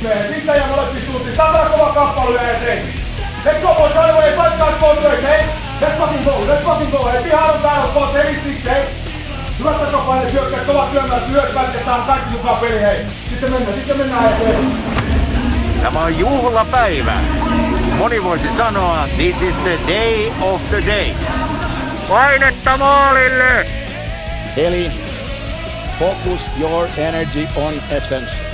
Sitten ja molempi suuntiin. Tämä kova kamppailu ja eteen. Let's go boys, right away, fight guys both ways, hey? Let's fucking go, let's fucking go, hei. Pihaan on täällä, boys, hei, siksi, hei. Hyvät takapaine, syökkäät, kovat syömät, lyöt, että saan kaikki mukaan peli, hei. Sitten mennään, sitten mennään eteen. Tämä on juhlapäivä. Moni voisi sanoa, this is the day of the days. Painetta maalille! Eli focus your energy on essence.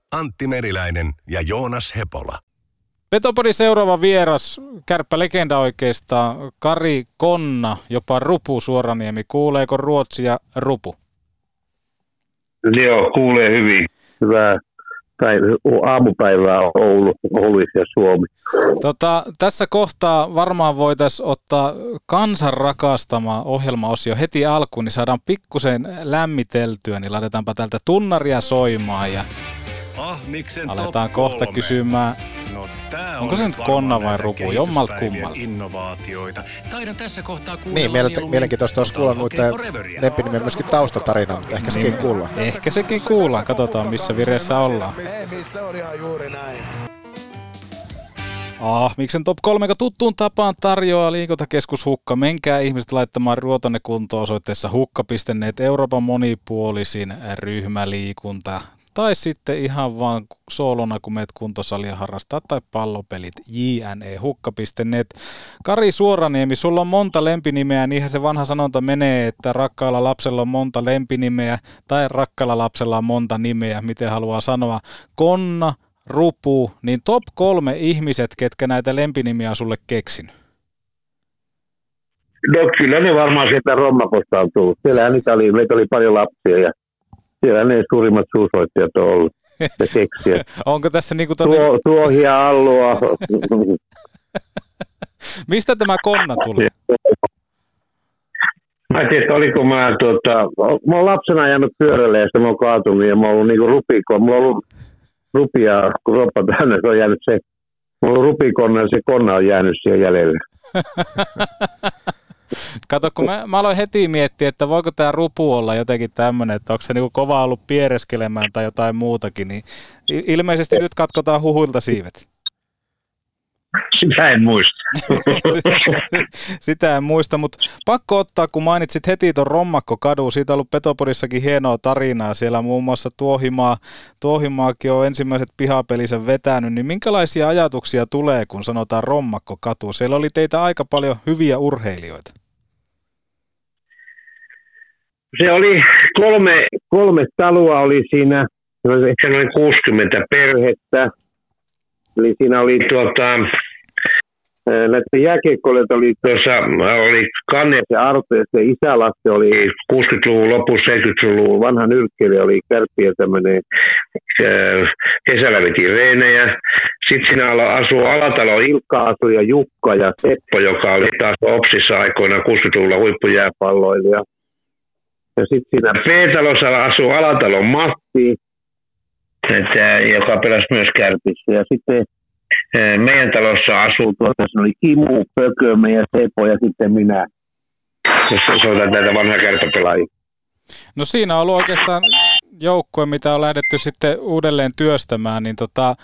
Antti Meriläinen ja Joonas Hepola. Petopodin seuraava vieras, kärppälegenda oikeastaan, Kari Konna, jopa Rupu Suoraniemi. Kuuleeko Ruotsia Rupu? Joo, kuulee hyvin. Hyvää päivä- aamupäivää Oulu, Oulu ja Suomi. Tota, tässä kohtaa varmaan voitaisiin ottaa kansan rakastama ohjelmaosio heti alkuun, niin saadaan pikkusen lämmiteltyä, niin laitetaanpa täältä tunnaria soimaan ja Ahmiksen aletaan top kohta kolme. kysymään No, tää Onko on se nyt konna vai rupu? Jommalta kehityspäivien kummalta. Innovaatioita. Taidan tässä kohtaa kuunnella Niin, mieluummin mielenkiintoista olisi kuulla noita lempinimen myöskin taustatarina, mutta ehkä sekin kuullaan. ehkä sekin kuullaan. Katsotaan missä vireessä ollaan. Ah, miksen top 3, joka tuttuun tapaan tarjoaa liikuntakeskus Hukka. Menkää ihmiset laittamaan ruotonne kuntoon osoitteessa hukka.net Euroopan monipuolisin ryhmäliikunta. Tai sitten ihan vaan soolona, kun meet kuntosalia harrastaa, tai pallopelit, jne, hukka.net. Kari Suoraniemi, sulla on monta lempinimeä, niinhän se vanha sanonta menee, että rakkaalla lapsella on monta lempinimeä, tai rakkaalla lapsella on monta nimeä, miten haluaa sanoa. Konna, Rupu, niin top kolme ihmiset, ketkä näitä lempinimiä on sulle keksinyt. No kyllä ne varmaan sieltä Rommakosta on tullut. Siellähän niitä oli, meitä oli paljon lapsia ja siellä ne suurimmat suusoittajat on ollut ja keksijät. Onko tässä niinku tonni, Tuo, tuohia allua. mistä tämä konna tuli? Mä en tiedä, oliko mä tuota, mä oon lapsena ajanut pyörälle ja sitten mä oon kaatunut ja mä oon ollut niinku rupikko. Mulla on ollut rupia, kun roppa täynnä, se on jäänyt se, mulla on ollut rupikonna ja se konna on jäänyt siihen jäljelle. Kato, kun mä, mä aloin heti miettiä, että voiko tämä rupu olla jotenkin tämmöinen, että onko se niinku kova ollut piereskelemään tai jotain muutakin, niin ilmeisesti nyt katkotaan huhuilta siivet. Sitä en muista. Sitä en muista, mutta pakko ottaa, kun mainitsit heti tuon Rommakko-kadun, siitä on ollut Petopodissakin hienoa tarinaa, siellä muun muassa Tuohimaa, Tuohimaakin on ensimmäiset pihapelinsä vetänyt, niin minkälaisia ajatuksia tulee, kun sanotaan Rommakko-katu? Siellä oli teitä aika paljon hyviä urheilijoita. Se oli kolme, kolme taloa oli siinä, oli ehkä noin 60 perhettä. Eli siinä oli tuota, näiden jääkiekkoilijoita oli tuossa, oli Kannes ja Arto ja se isä Lasse oli 60-luvun lopussa, 70-luvun vanha nyrkkeilijä, oli kärppiä tämmöinen kesällä veti reenejä. Sitten siinä asuu Alatalo Ilkka asui ja Jukka ja Seppo, joka oli taas Opsissa aikoina 60-luvulla huippujääpalloilija. Ja sitten siinä P-talossa asuu Alatalon Matti, että, joka pelasi myös kärpissä. Ja sitten meidän talossa asuu tuota, se oli Kimu, Pökö, meidän Seppo ja sitten minä. Jos soitan näitä vanhoja kärpäpelaajia. No siinä on ollut oikeastaan joukkue, mitä on lähdetty sitten uudelleen työstämään, niin tota,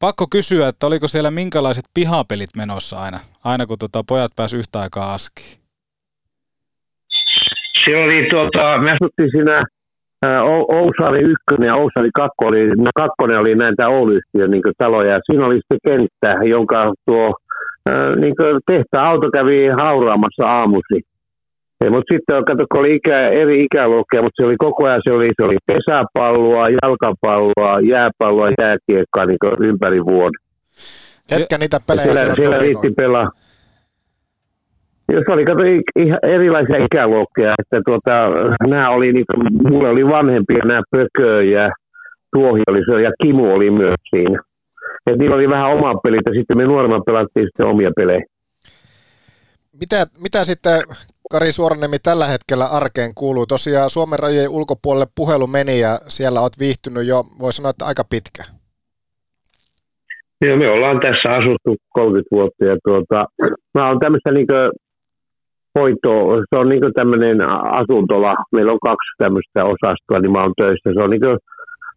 pakko kysyä, että oliko siellä minkälaiset pihapelit menossa aina, aina kun tota pojat pääsi yhtä aikaa askiin? Se oli, tuota, me asuttiin siinä Ousari 1 ja Ousari 2 oli, no kakkonen oli näitä Oulu-yhtiön niin taloja. Ja siinä oli sitten kenttä, jonka tuo niin tehtä auto kävi hauraamassa aamusi. Mutta sitten kato, kun oli ikä, eri ikäluokkia, mutta se oli koko ajan, se oli, se oli pesäpalloa, jalkapalloa, jääpalloa, jääkiekkaa niin ympäri vuoden. Ketkä niitä pelejä siellä, siellä siellä riitti pelaa. Jos oli kato, ihan erilaisia ikäluokkia, että tuota, nämä oli, niinku, mulla oli vanhempia, nämä Pökö ja Tuohi oli se, ja Kimu oli myös siinä. Et niillä oli vähän omaa pelit, ja sitten me nuoremmat pelattiin sitten omia pelejä. Mitä, mitä sitten, Kari Suoranemi, tällä hetkellä arkeen kuuluu? Tosiaan Suomen rajojen ulkopuolelle puhelu meni ja siellä olet viihtynyt jo, voi sanoa, että aika pitkä. Joo, me ollaan tässä asuttu 30 vuotta ja tuota, mä oon tämmöistä niinkö hoitoa, se on niinkö tämmöinen asuntola, meillä on kaksi tämmöistä osastoa, niin mä oon töissä, se on niinkö,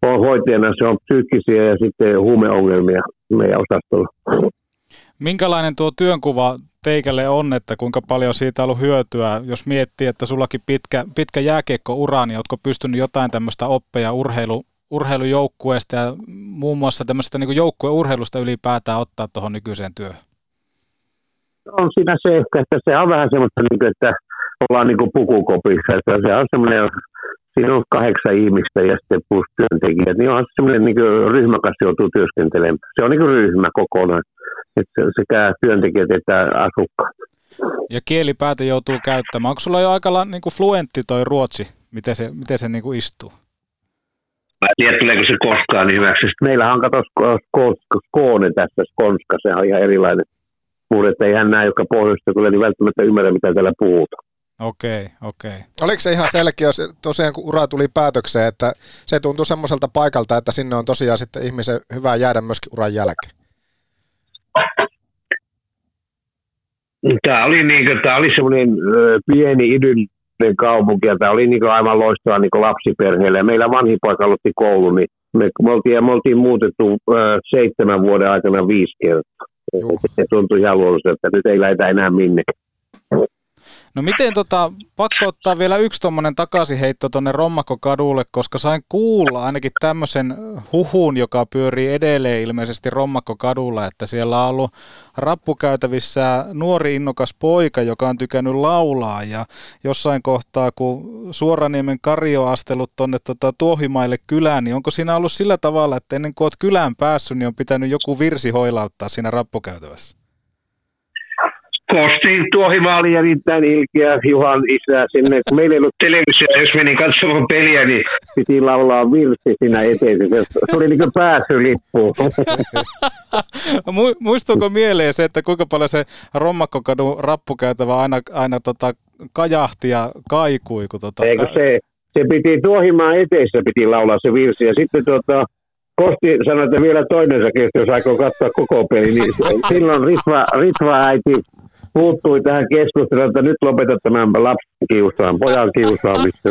on hoitajana, se on psyykkisiä ja sitten huumeongelmia meidän osastolla. Minkälainen tuo työnkuva teikälle on, että kuinka paljon siitä on ollut hyötyä, jos miettii, että sullakin pitkä, pitkä jääkiekko-ura, niin oletko pystynyt jotain tämmöistä oppeja urheilu, urheilujoukkueesta ja muun muassa tämmöisestä niin joukkueurheilusta ylipäätään ottaa tuohon nykyiseen työhön? On siinä se ehkä, että se on vähän semmoista, niin että ollaan niin kuin pukukopissa, että se on semmoinen, siinä on kahdeksan ihmistä ja sitten plus työntekijät, niin onhan se semmoinen niin ryhmä kanssa joutuu työskentelemään. Se on niin kuin ryhmä kokonaan, että sekä työntekijät että asukkaat. Ja kielipäätä joutuu käyttämään. Onko sulla jo aika niin kuin fluentti toi ruotsi? Miten se, miten se niin kuin istuu? Mä en tiedä, tuleeko se koskaan niin hyväksi. Meillähän on kato Skoone tässä, Skonska, se on ihan erilainen. Mutta että eihän nämä, jotka pohjoista tulee, niin välttämättä ymmärrä, mitä täällä puhutaan. Okei, okei. Oliko se ihan selkeä, jos tosiaan kun ura tuli päätökseen, että se tuntui semmoiselta paikalta, että sinne on tosiaan sitten ihmisen hyvä jäädä myöskin uran jälkeen? Tämä oli, niin kuin, tämä oli semmoinen pieni idyllinen kaupunki ja tämä oli niin kuin, aivan loistava niin kuin lapsiperheelle. Ja meillä vanhin poika aloitti koulu, niin me, me, oltiin, me oltiin muutettu ö, seitsemän vuoden aikana viisi kertaa. Se tuntui ihan luonnolliselta, että nyt ei lähdetä enää minnekään. No miten tota, pakko ottaa vielä yksi tuommoinen takaisinheitto tuonne Rommakkokadulle, koska sain kuulla ainakin tämmöisen huhun, joka pyörii edelleen ilmeisesti Rommakkokadulla, että siellä on ollut rappukäytävissä nuori innokas poika, joka on tykännyt laulaa ja jossain kohtaa, kun Suoraniemen Kari on astellut tuonne tota, Tuohimaille kylään, niin onko siinä ollut sillä tavalla, että ennen kuin olet kylään päässyt, niin on pitänyt joku virsi hoilauttaa siinä rappukäytävässä? Kosti Tuohimaa oli erittäin ilkeä Juhan isä sinne. Kun meillä ei ollut televisio, jos meni katsomaan peliä, niin piti laulaa virsi siinä eteen. Se oli niin kuin pääsylippu. Mu- Muistuuko mieleen se, että kuinka paljon se Rommakkokadun rappukäytävä aina, aina tota kajahti ja kaikui? Kun tota, Eikö se, se piti Tuohimaa eteessä piti laulaa se virsi. Ja sitten tuota, Kosti sanoi, että vielä toinensakin, jos aikoo katsoa koko peli, niin silloin Ritva, Ritva äiti puuttui tähän keskusteluun, että nyt lopetat tämän lapsen kiusaan, pojan kiusaamista.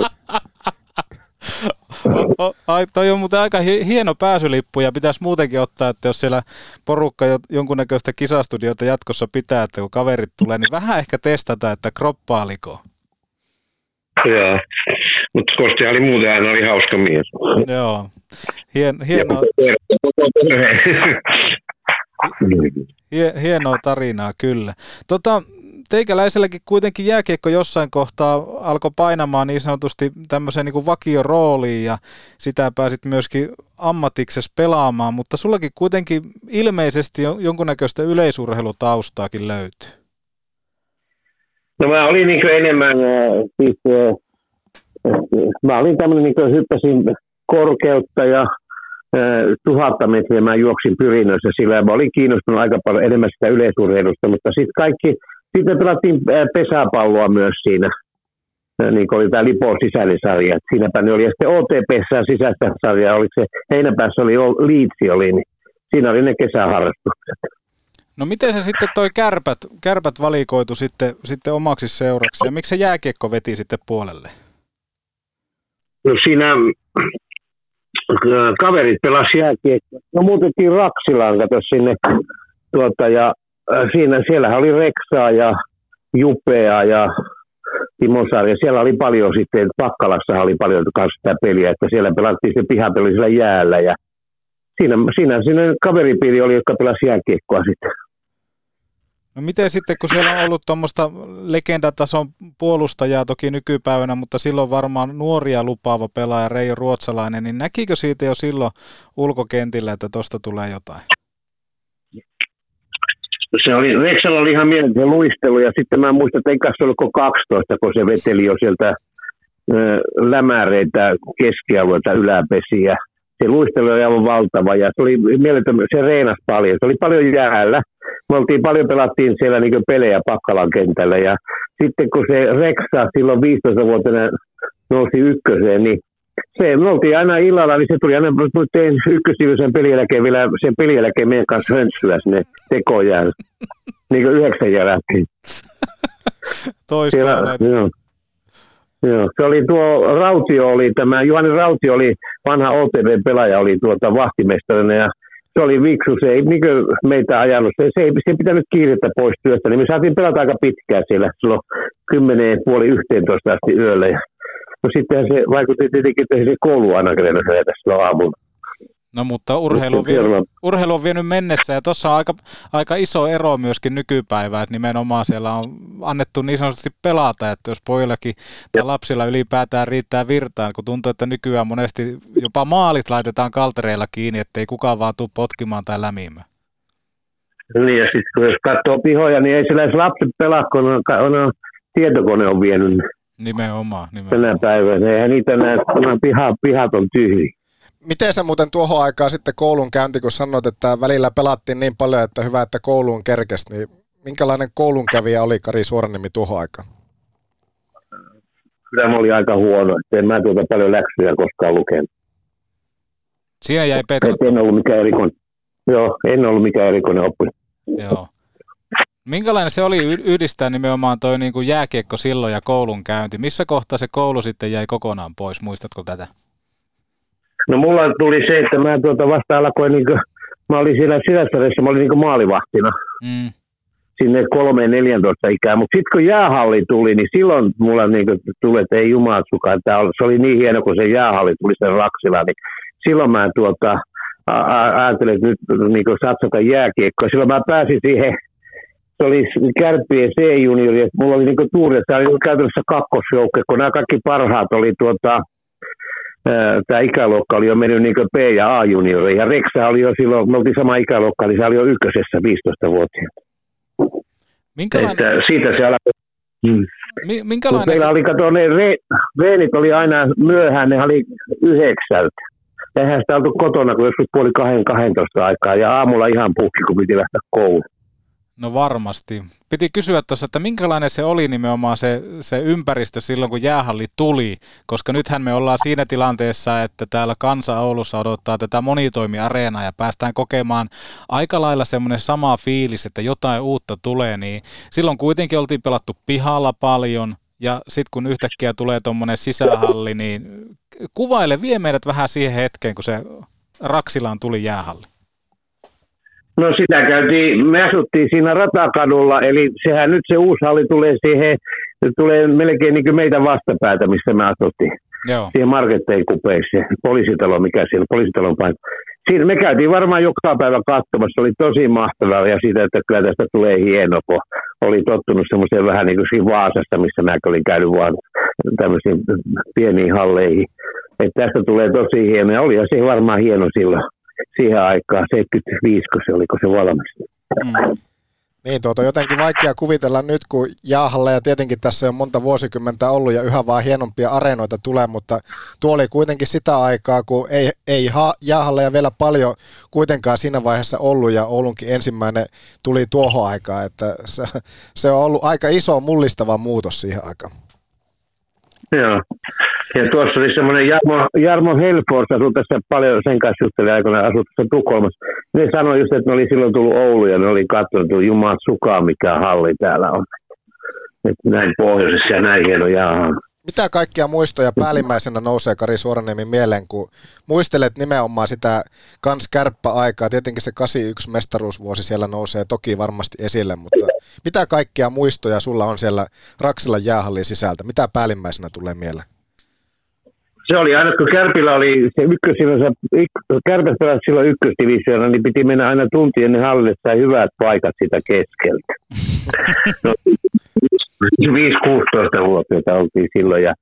O- Ai, toi on muuten aika hi- hieno pääsylippu ja pitäisi muutenkin ottaa, että jos siellä porukka jo, jonkunnäköistä kisastudiota jatkossa pitää, että kun kaverit tulee, niin vähän ehkä testata, että kroppaaliko. Joo, mutta Kosti oli muuten aina oli hauska mies. Joo. Hien, hienoa, hie, hienoa tarinaa, kyllä. Tota, teikäläiselläkin kuitenkin jääkiekko jossain kohtaa alkoi painamaan niin sanotusti tämmöiseen niin vakiorooliin ja sitä pääsit myöskin ammatiksessa pelaamaan, mutta sullakin kuitenkin ilmeisesti jo- jonkunnäköistä yleisurheilutaustaakin löytyy. No mä olin niin enemmän, äh, siis, äh, mä olin tämmöinen, niin hyppäsin korkeutta ja tuhatta metriä mä juoksin pyrinnöissä sillä ja mä olin kiinnostunut aika paljon enemmän sitä yleisurheilusta, mutta sitten kaikki, sitten pelattiin pesäpalloa myös siinä, niin kuin oli tämä Lipo sisällissarja, että siinäpä ne oli, ja sitten OTPssä sisäistä sarjaa, oliko se Heinäpäässä oli Ol- Liitsi oli, niin siinä oli ne kesäharrastukset. No miten se sitten toi kärpät, kärpät valikoitu sitten, sitten omaksi seuraksi ja miksi se jääkiekko veti sitten puolelle? No siinä kaverit pelasi jääkiekkoa. No muutettiin Raksilaan, kato sinne. Tuota, ja siinä, siellähän oli Reksaa ja Jupea ja Timo Saari. Ja siellä oli paljon sitten, Pakkalassa oli paljon kanssa sitä peliä, että siellä pelattiin se pihapeli siellä jäällä ja siinä, siinä, siinä kaveripiiri oli, jotka pelasi jääkiekkoa sitten. No miten sitten, kun siellä on ollut tuommoista legendatason puolustajaa toki nykypäivänä, mutta silloin varmaan nuoria lupaava pelaaja Reijo Ruotsalainen, niin näkikö siitä jo silloin ulkokentillä, että tuosta tulee jotain? Se oli, Reksalla oli ihan mielenkiintoinen luistelu ja sitten mä muistan, että eikä se ollut 12, kun se veteli jo sieltä ö, lämäreitä keskialueita yläpesiä se luistelu oli aivan valtava ja se oli mieletön, se reenasi paljon. Se oli paljon jäällä. Me oltiin paljon, pelattiin siellä niin pelejä Pakkalan kentällä ja sitten kun se Reksa silloin 15-vuotena nousi ykköseen, niin se, me oltiin aina illalla, niin se tuli aina, mä tein ykkösiivisen pelin jälkeen vielä sen pelin jälkeen meidän kanssa hönssyä sinne tekojään. niin kuin yhdeksän jälkeen. Toista Joo. Joo, se oli tuo Rautio oli tämä, Juhani Rautio oli vanha OTV-pelaaja, oli tuota vahtimestarina ja se oli viksu, se ei niin meitä ajanut, se, se ei se pitänyt kiirettä pois työstä, niin me saatiin pelata aika pitkään siellä silloin kymmeneen puoli yhteentoista asti yöllä. Ja, no sittenhän se vaikutti tietenkin, että se koulu aina kerennyt silloin aamulla. No mutta urheilu on, vienyt, urheilu on vienyt mennessä ja tuossa on aika, aika iso ero myöskin nykypäivään, että nimenomaan siellä on annettu niin sanotusti pelata, että jos pojillakin tai lapsilla ylipäätään riittää virtaan, kun tuntuu, että nykyään monesti jopa maalit laitetaan kaltereilla kiinni, ettei kukaan vaan tule potkimaan tai lämimään. Niin ja sitten kun jos katsoo pihoja, niin ei sillä edes lapset pelaa, kun on, on, on, tietokone on vienyt Nimenomaan, nimenomaan. tänä päivänä. Eihän niitä näe, kun piha, pihat on tyhjiä. Miten sä muuten tuohon aikaan sitten koulun käynti, kun sanoit, että välillä pelattiin niin paljon, että hyvä, että kouluun kerkes, niin minkälainen koulun kävijä oli Kari Suoranimi tuohon aikaan? Kyllä mä olin aika huono, että en mä tuota paljon läksyjä koskaan lukenut. Siinä jäi Petro. En ollut mikään erikoinen. Joo, en ollut mikään erikoinen oppi. Joo. Minkälainen se oli yhdistää nimenomaan toi niin kuin jääkiekko silloin ja koulun käynti? Missä kohtaa se koulu sitten jäi kokonaan pois? Muistatko tätä? No mulla tuli se, että mä tuota vasta alkoin, niin kuin, mä olin siellä Siläsarissa, mä olin niin maalivahtina. Mm. Sinne 3-14 ikää. Mutta sitten kun jäähalli tuli, niin silloin mulla niin tuli, että ei jumalasukaan. Se oli niin hieno, kun se jäähalli tuli sen Raksila, niin silloin mä tuota, ajattelin, että nyt niin satsata jääkiekkoa. Silloin mä pääsin siihen se oli kärppien C-juniori, että mulla oli niin tuuri, että oli käytännössä kakkosjoukko, kun nämä kaikki parhaat oli tuota, tämä ikäluokka oli jo mennyt niin B- ja A-junioreihin. Ja Reksa oli jo silloin, me oltiin sama ikäluokka, niin se oli jo ykkösessä 15-vuotiaana. Minkälainen... Että siitä se alkoi. Hmm. Minkälainen meillä se... oli, kato, ne re, reenit oli aina myöhään, ne oli yhdeksältä. Eihän sitä oltu kotona kuin joskus puoli kahden, kahdentoista aikaa ja aamulla ihan puhki, kun piti lähteä kouluun. No varmasti. Piti kysyä tuossa, että minkälainen se oli nimenomaan se, se ympäristö silloin, kun jäähalli tuli, koska nythän me ollaan siinä tilanteessa, että täällä Kansa Oulussa odottaa tätä monitoimiareenaa ja päästään kokemaan aika lailla semmoinen sama fiilis, että jotain uutta tulee, niin silloin kuitenkin oltiin pelattu pihalla paljon, ja sitten kun yhtäkkiä tulee tuommoinen sisähalli, niin kuvaile, vie meidät vähän siihen hetkeen, kun se Raksilaan tuli jäähalli. No sitä käytiin, me asuttiin siinä Ratakadulla, eli sehän nyt se uusi halli tulee siihen, tulee melkein niin kuin meitä vastapäätä, missä me asuttiin. Joo. Siihen Markettein kupeeseen, poliisitalo, mikä siellä, poliisitalon paikka. Siinä me käytiin varmaan joka päivä katsomassa, oli tosi mahtavaa ja siitä, että kyllä tästä tulee hieno, kun oli tottunut semmoiseen vähän niin kuin siinä Vaasasta, missä mä olin käynyt vaan tämmöisiin pieniin halleihin. Että tästä tulee tosi hieno ja oli ja se varmaan hieno silloin siihen aikaan, 75, kun se oli, kun se valmistui. Mm. Niin, tuota jotenkin vaikea kuvitella nyt, kun ja tietenkin tässä on monta vuosikymmentä ollut ja yhä vaan hienompia areenoita tulee, mutta tuo oli kuitenkin sitä aikaa, kun ei, ei ha, ja vielä paljon kuitenkaan siinä vaiheessa ollut ja Oulunkin ensimmäinen tuli tuohon aikaan, että se, se on ollut aika iso mullistava muutos siihen aikaan. Joo. Ja tuossa oli semmoinen Jarmo, Jarmo Helfors, asui tässä paljon, sen kanssa juttelin aikoinaan, asui tässä Tukholmassa. Ne sanoi just, että ne oli silloin tullut Oulu ja ne oli katsonut, että Jumalat sukaa, mikä halli täällä on. Että näin pohjoisessa ja näin hieno jaahan. mitä kaikkia muistoja päällimmäisenä nousee Kari Suoraniemen mieleen, kun muistelet nimenomaan sitä kans kärppäaikaa. Tietenkin se 81 mestaruusvuosi siellä nousee toki varmasti esille, mutta mitä kaikkia muistoja sulla on siellä Raksilla jäähallin sisältä? Mitä päällimmäisenä tulee mieleen? Se oli aina, kun Kärpillä oli se ykkösivä, Kärpät pelasi silloin ykkösdivisioona, niin piti mennä aina tunti ennen hallille sai hyvät paikat sitä keskeltä. No, 5-16-vuotiaita oltiin silloin ja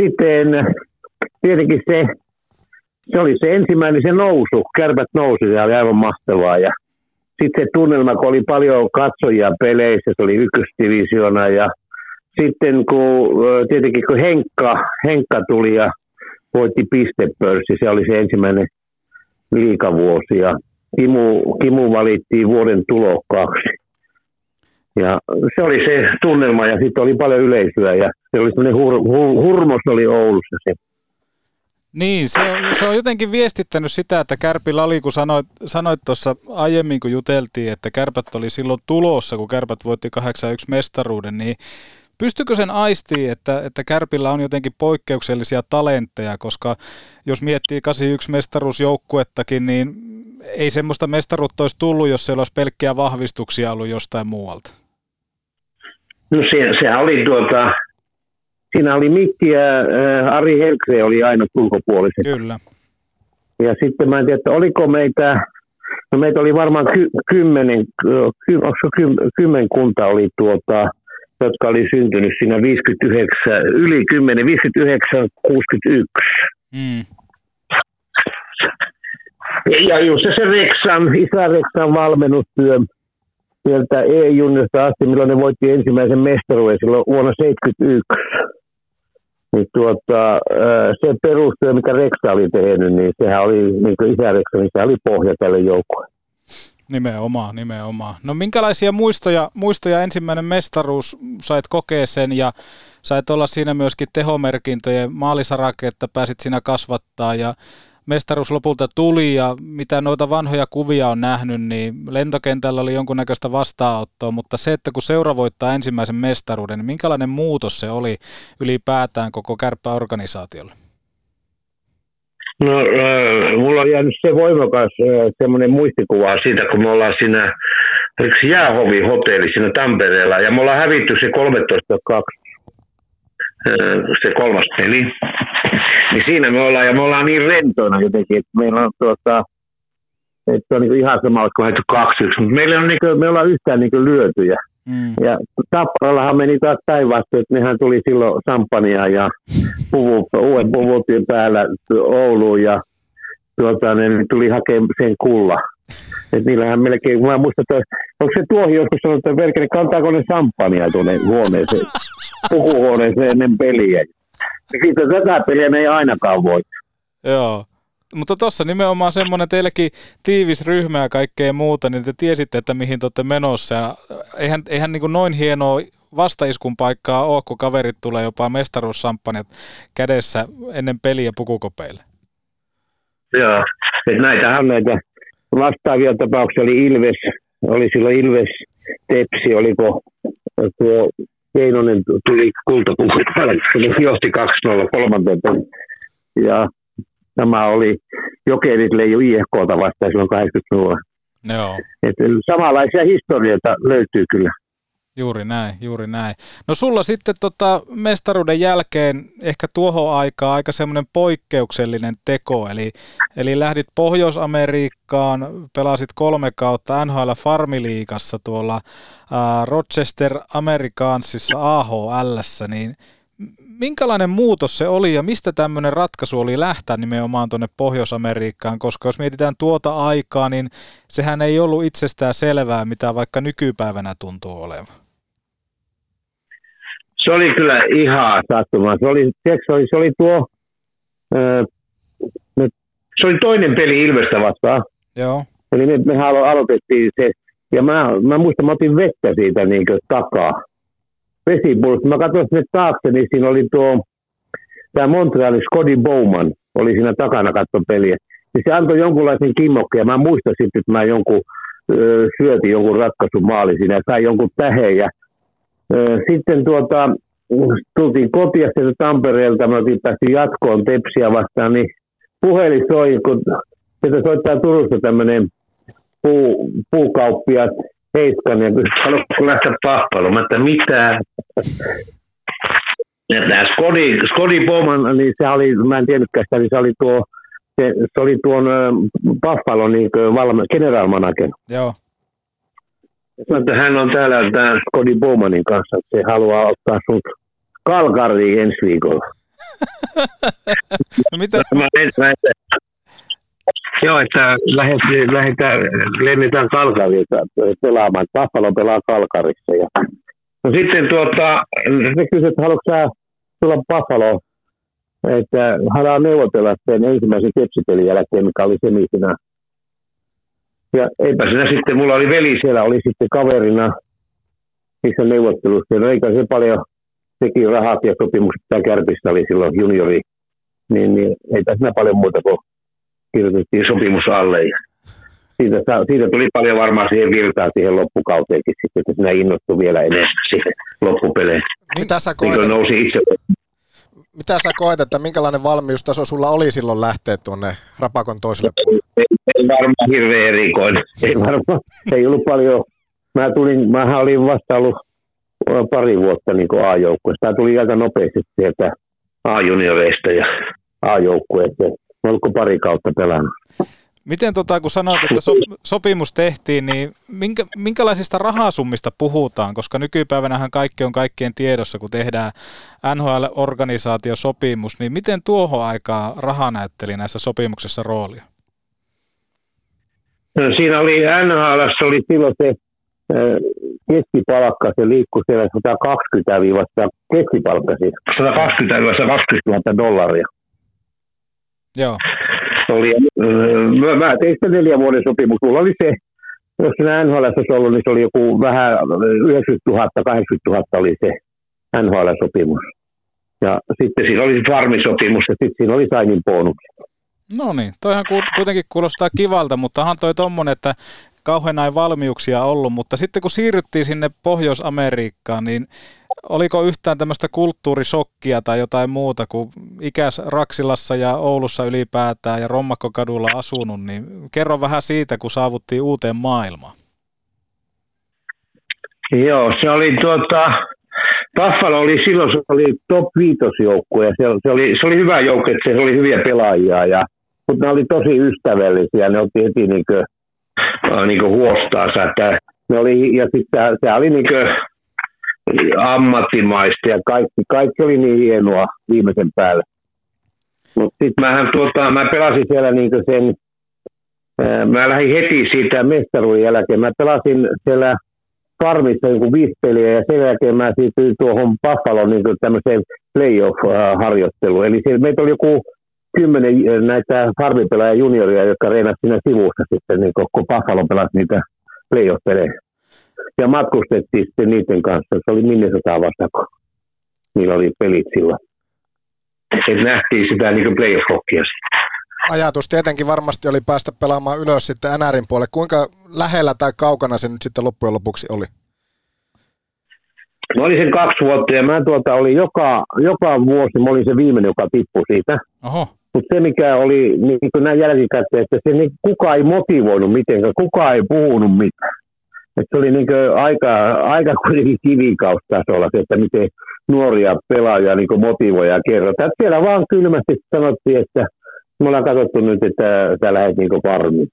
sitten tietenkin se, se oli se ensimmäinen se nousu, kärpät nousi, se oli aivan mahtavaa ja sitten se tunnelma, kun oli paljon katsojia peleissä, se oli ykkösdivisioona ja sitten kun tietenkin kun Henkka, Henkka tuli ja voitti pistepörssi, se oli se ensimmäinen liikavuosi ja Kimu, Kimu valittiin vuoden tulokkaaksi. Ja se oli se tunnelma ja sitten oli paljon yleisöä ja se oli semmoinen hur, hur, hurmos oli Oulussa se. Niin, se on, se on jotenkin viestittänyt sitä, että Kärpi Lali, kun sanoit, sanoit tuossa aiemmin, kun juteltiin, että Kärpät oli silloin tulossa, kun Kärpät voitti 81 mestaruuden, niin Pystykö sen aistiin, että, että Kärpillä on jotenkin poikkeuksellisia talentteja, koska jos miettii 81 mestaruusjoukkuettakin, niin ei semmoista mestaruutta olisi tullut, jos siellä olisi pelkkiä vahvistuksia ollut jostain muualta. No se, se oli tuota, siinä oli Mikki ja äh, Ari Helkre oli aina ulkopuoliset. Kyllä. Ja sitten mä en tiedä, että oliko meitä, no meitä oli varmaan ky, kymmenen, ky, ky, kymmenkunta oli tuota, jotka oli syntynyt siinä 59, yli 10, 59, 61. Mm. Ja just se Reksan, isä Reksan valmennustyö sieltä E-junnosta asti, milloin ne voitti ensimmäisen mestaruuden silloin vuonna 1971. Niin tuota, se perustyö, mikä Reksa oli tehnyt, niin sehän oli, niin kuin isä Reksa, niin se oli pohja tälle joukkueelle. Nimenomaan, nimenomaan. No minkälaisia muistoja, muistoja ensimmäinen mestaruus sait kokea sen ja sait olla siinä myöskin tehomerkintöjen maalisaraketta, pääsit siinä kasvattaa ja mestaruus lopulta tuli ja mitä noita vanhoja kuvia on nähnyt, niin lentokentällä oli jonkunnäköistä vastaanottoa, mutta se, että kun seura voittaa ensimmäisen mestaruuden, niin minkälainen muutos se oli ylipäätään koko kärppäorganisaatiolle? No, äh, mulla on jäänyt se voimakas äh, semmoinen muistikuva siitä, kun me ollaan siinä, oliko Jäähovi hotelli siinä Tampereella, ja me ollaan hävitty se 13-2, äh, se kolmas peli. Niin siinä me ollaan, ja me ollaan niin rentoina jotenkin, että meillä on tuota, että on niin ihan sama, kun hävitty 2 mutta meillä on niin kuin, me ollaan yhtään niin lyötyjä. Mm. Ja Tapparallahan meni taas päinvastoin, että nehän tuli silloin sampania ja puvu, uuden puvutien päällä Ouluun ja tuota, ne tuli hakemaan sen kulla. Et niillähän melkein, mä muistan, että onko se tuohi joskus sanonut, että verkeli, kantaako ne sampania tuonne huoneeseen, pukuhuoneeseen ennen peliä. Ja sitten tätä peliä ne ei ainakaan voi. Joo. Mutta tuossa nimenomaan semmoinen teillekin tiivis ryhmä ja kaikkea muuta, niin te tiesitte, että mihin te olette menossa. Ja eihän, eihän niin kuin noin hienoa vastaiskun paikkaa ole, kun kaverit tulee jopa mestaruussamppanjat kädessä ennen peliä pukukopeille. Joo, että näitähän näitä vastaavia tapauksia oli Ilves, oli silloin Ilves Tepsi, oliko tuo Keinonen tuli kultapuku se johti 2-0 kolmanteen ja tämä oli Jokerit leiju IFKta vastaan silloin 80-luvulla. Joo. Et samanlaisia historioita löytyy kyllä. Juuri näin, juuri näin. No sulla sitten tota mestaruuden jälkeen ehkä tuohon aikaan aika semmoinen poikkeuksellinen teko, eli, eli lähdit Pohjois-Amerikkaan, pelasit kolme kautta NHL Farmiliikassa tuolla ää, Rochester Amerikansissa AHL, niin minkälainen muutos se oli ja mistä tämmöinen ratkaisu oli lähteä nimenomaan tuonne Pohjois-Amerikkaan, koska jos mietitään tuota aikaa, niin sehän ei ollut itsestään selvää, mitä vaikka nykypäivänä tuntuu olevan. Se oli kyllä ihan sattuma. Se oli, se oli, se oli tuo, se oli toinen peli Ilvestä vastaan. Joo. Eli me, me aloitettiin se, ja mä, mä muistan, mä otin vettä siitä niin takaa vesipullosta. Mä katsoin sinne taakse, niin siinä oli tuo, tämä Montrealin Scotty Bowman oli siinä takana katson peliä. Niin se antoi jonkunlaisen kimmokkeen. Mä muistan sitten, että mä jonkun syötin jonkun ratkaisumaali siinä ja sai jonkun tähden. Ja, sitten tuota, tultiin kotia sieltä Tampereelta, me oltiin päästy jatkoon Tepsiä vastaan, niin puhelin soi, kun sieltä soittaa Turusta tämmöinen puu, puukauppias Heiskan ja kysyi, haluatko lähteä pahpailuun? Mä että mitä? Ja tämä Skodi, Skodi Bowman, niin se oli, mä en tiennytkään sitä, niin se oli tuo, se, se oli tuon Buffalo niin valme, general manager. Joo. Sanoin, että hän on täällä tämän Scotty Bowmanin kanssa, että se haluaa ottaa sut Kalkariin ensi viikolla. no mitä? Mä en, mä en, Joo, että lähdetään, lennetään Kalkariin pelaamaan. Buffalo pelaa Kalkarissa. Ja... No sitten tuota, se kysyi, että haluatko sä tulla Buffalo, että haluaa neuvotella sen ensimmäisen kepsipelin jälkeen, mikä oli semifinä ja eipä siinä sitten, mulla oli veli siellä, oli sitten kaverina niissä neuvottelussa. No eikä se paljon teki rahat ja sopimukset, tämä Kärpissä oli silloin juniori, niin, niin eipä siinä paljon muuta kuin kirjoitettiin sopimus alle. Ja siitä, siitä tuli paljon varmaan siihen virtaa siihen loppukauteenkin sitten, että sinä innostui vielä enemmän siihen loppupeleen. Mitä sä koet, niin nousi itse. Mitä sä koet, että minkälainen valmiustaso sulla oli silloin lähteä tuonne Rapakon toiselle puolelle? ei varmaan hirveän erikoinen. Ei varmaan, ei ollut paljon. Mä tulin, mähän olin vasta ollut pari vuotta niin A-joukkueesta. Tämä tuli aika nopeasti sieltä A-junioreista ja A-joukkueesta. Oliko pari kautta pelannut? Miten tota, kun sanoit, että so, sopimus tehtiin, niin minkä, minkälaisista rahasummista puhutaan? Koska nykypäivänähän kaikki on kaikkien tiedossa, kun tehdään NHL-organisaatiosopimus, niin miten tuohon aikaa raha näytteli näissä sopimuksissa roolia? No, siinä oli NHL, oli silloin se keskipalkka, se liikkui siellä 120 keskipalkka siis, 120 000 dollaria. Joo. Oli, mä, mä tein sitä neljän vuoden sopimus. Mulla oli se, jos siinä NHL olisi ollut, niin se oli joku vähän 90 000, 80 000 oli se NHL-sopimus. Ja sitten siinä oli farmisopimus ja sitten siinä oli signing bonus. No niin, toihan kuitenkin kuulostaa kivalta, mutta onhan toi tommonen, että kauhean ei valmiuksia ollut, mutta sitten kun siirryttiin sinne Pohjois-Amerikkaan, niin oliko yhtään tämmöistä kulttuurisokkia tai jotain muuta, kun ikäs Raksilassa ja Oulussa ylipäätään ja Rommakkokadulla asunut, niin kerro vähän siitä, kun saavuttiin uuteen maailmaan. Joo, se oli tuota, Buffalo oli silloin se oli top 5 joukkue ja se, se, oli, se oli hyvä joukkue, se oli hyviä pelaajia ja mutta ne oli tosi ystävällisiä, ne otti heti niin kuin, niin kuin huostaansa, että ne oli, ja sitten se oli niin kuin ammattimaista ja kaikki, kaikki oli niin hienoa viimeisen päälle. Mutta sitten mähän tuota, mä pelasin siellä niin sen, mä lähdin heti siitä mestaruuden jälkeen. Mä pelasin siellä farmissa joku viisi peliä ja sen jälkeen mä siirtyin tuohon Buffaloon niin tämmöiseen playoff-harjoitteluun. Eli meitä oli joku kymmenen äh, näitä farmipelaajia junioria, jotka reenasivat siinä sivussa sitten, niin kun Buffalo pelasi niitä playoff-pelejä. Ja matkustettiin sitten niiden kanssa. Se oli Minnesota vasta, kun niillä oli pelit silloin. Et nähtiin sitä niin playoff-hokkia Ajatus tietenkin varmasti oli päästä pelaamaan ylös sitten NRin puolelle. Kuinka lähellä tai kaukana se nyt sitten loppujen lopuksi oli? Mä olin sen kaksi vuotta ja mä tuota oli joka, joka vuosi, mä olin se viimeinen, joka tippui siitä. Oho. Mutta se, mikä oli niin kuin näin jälkikäteen, että se niin, kukaan ei motivoinut mitenkään, kukaan ei puhunut mitään. Et se oli niin aika, aika kuitenkin kivikaustasolla se, että miten nuoria pelaajia niin motivoja ja kerrotaan. Siellä vaan kylmästi sanottiin, että me ollaan katsottu nyt, että sä lähdet niin farmiin.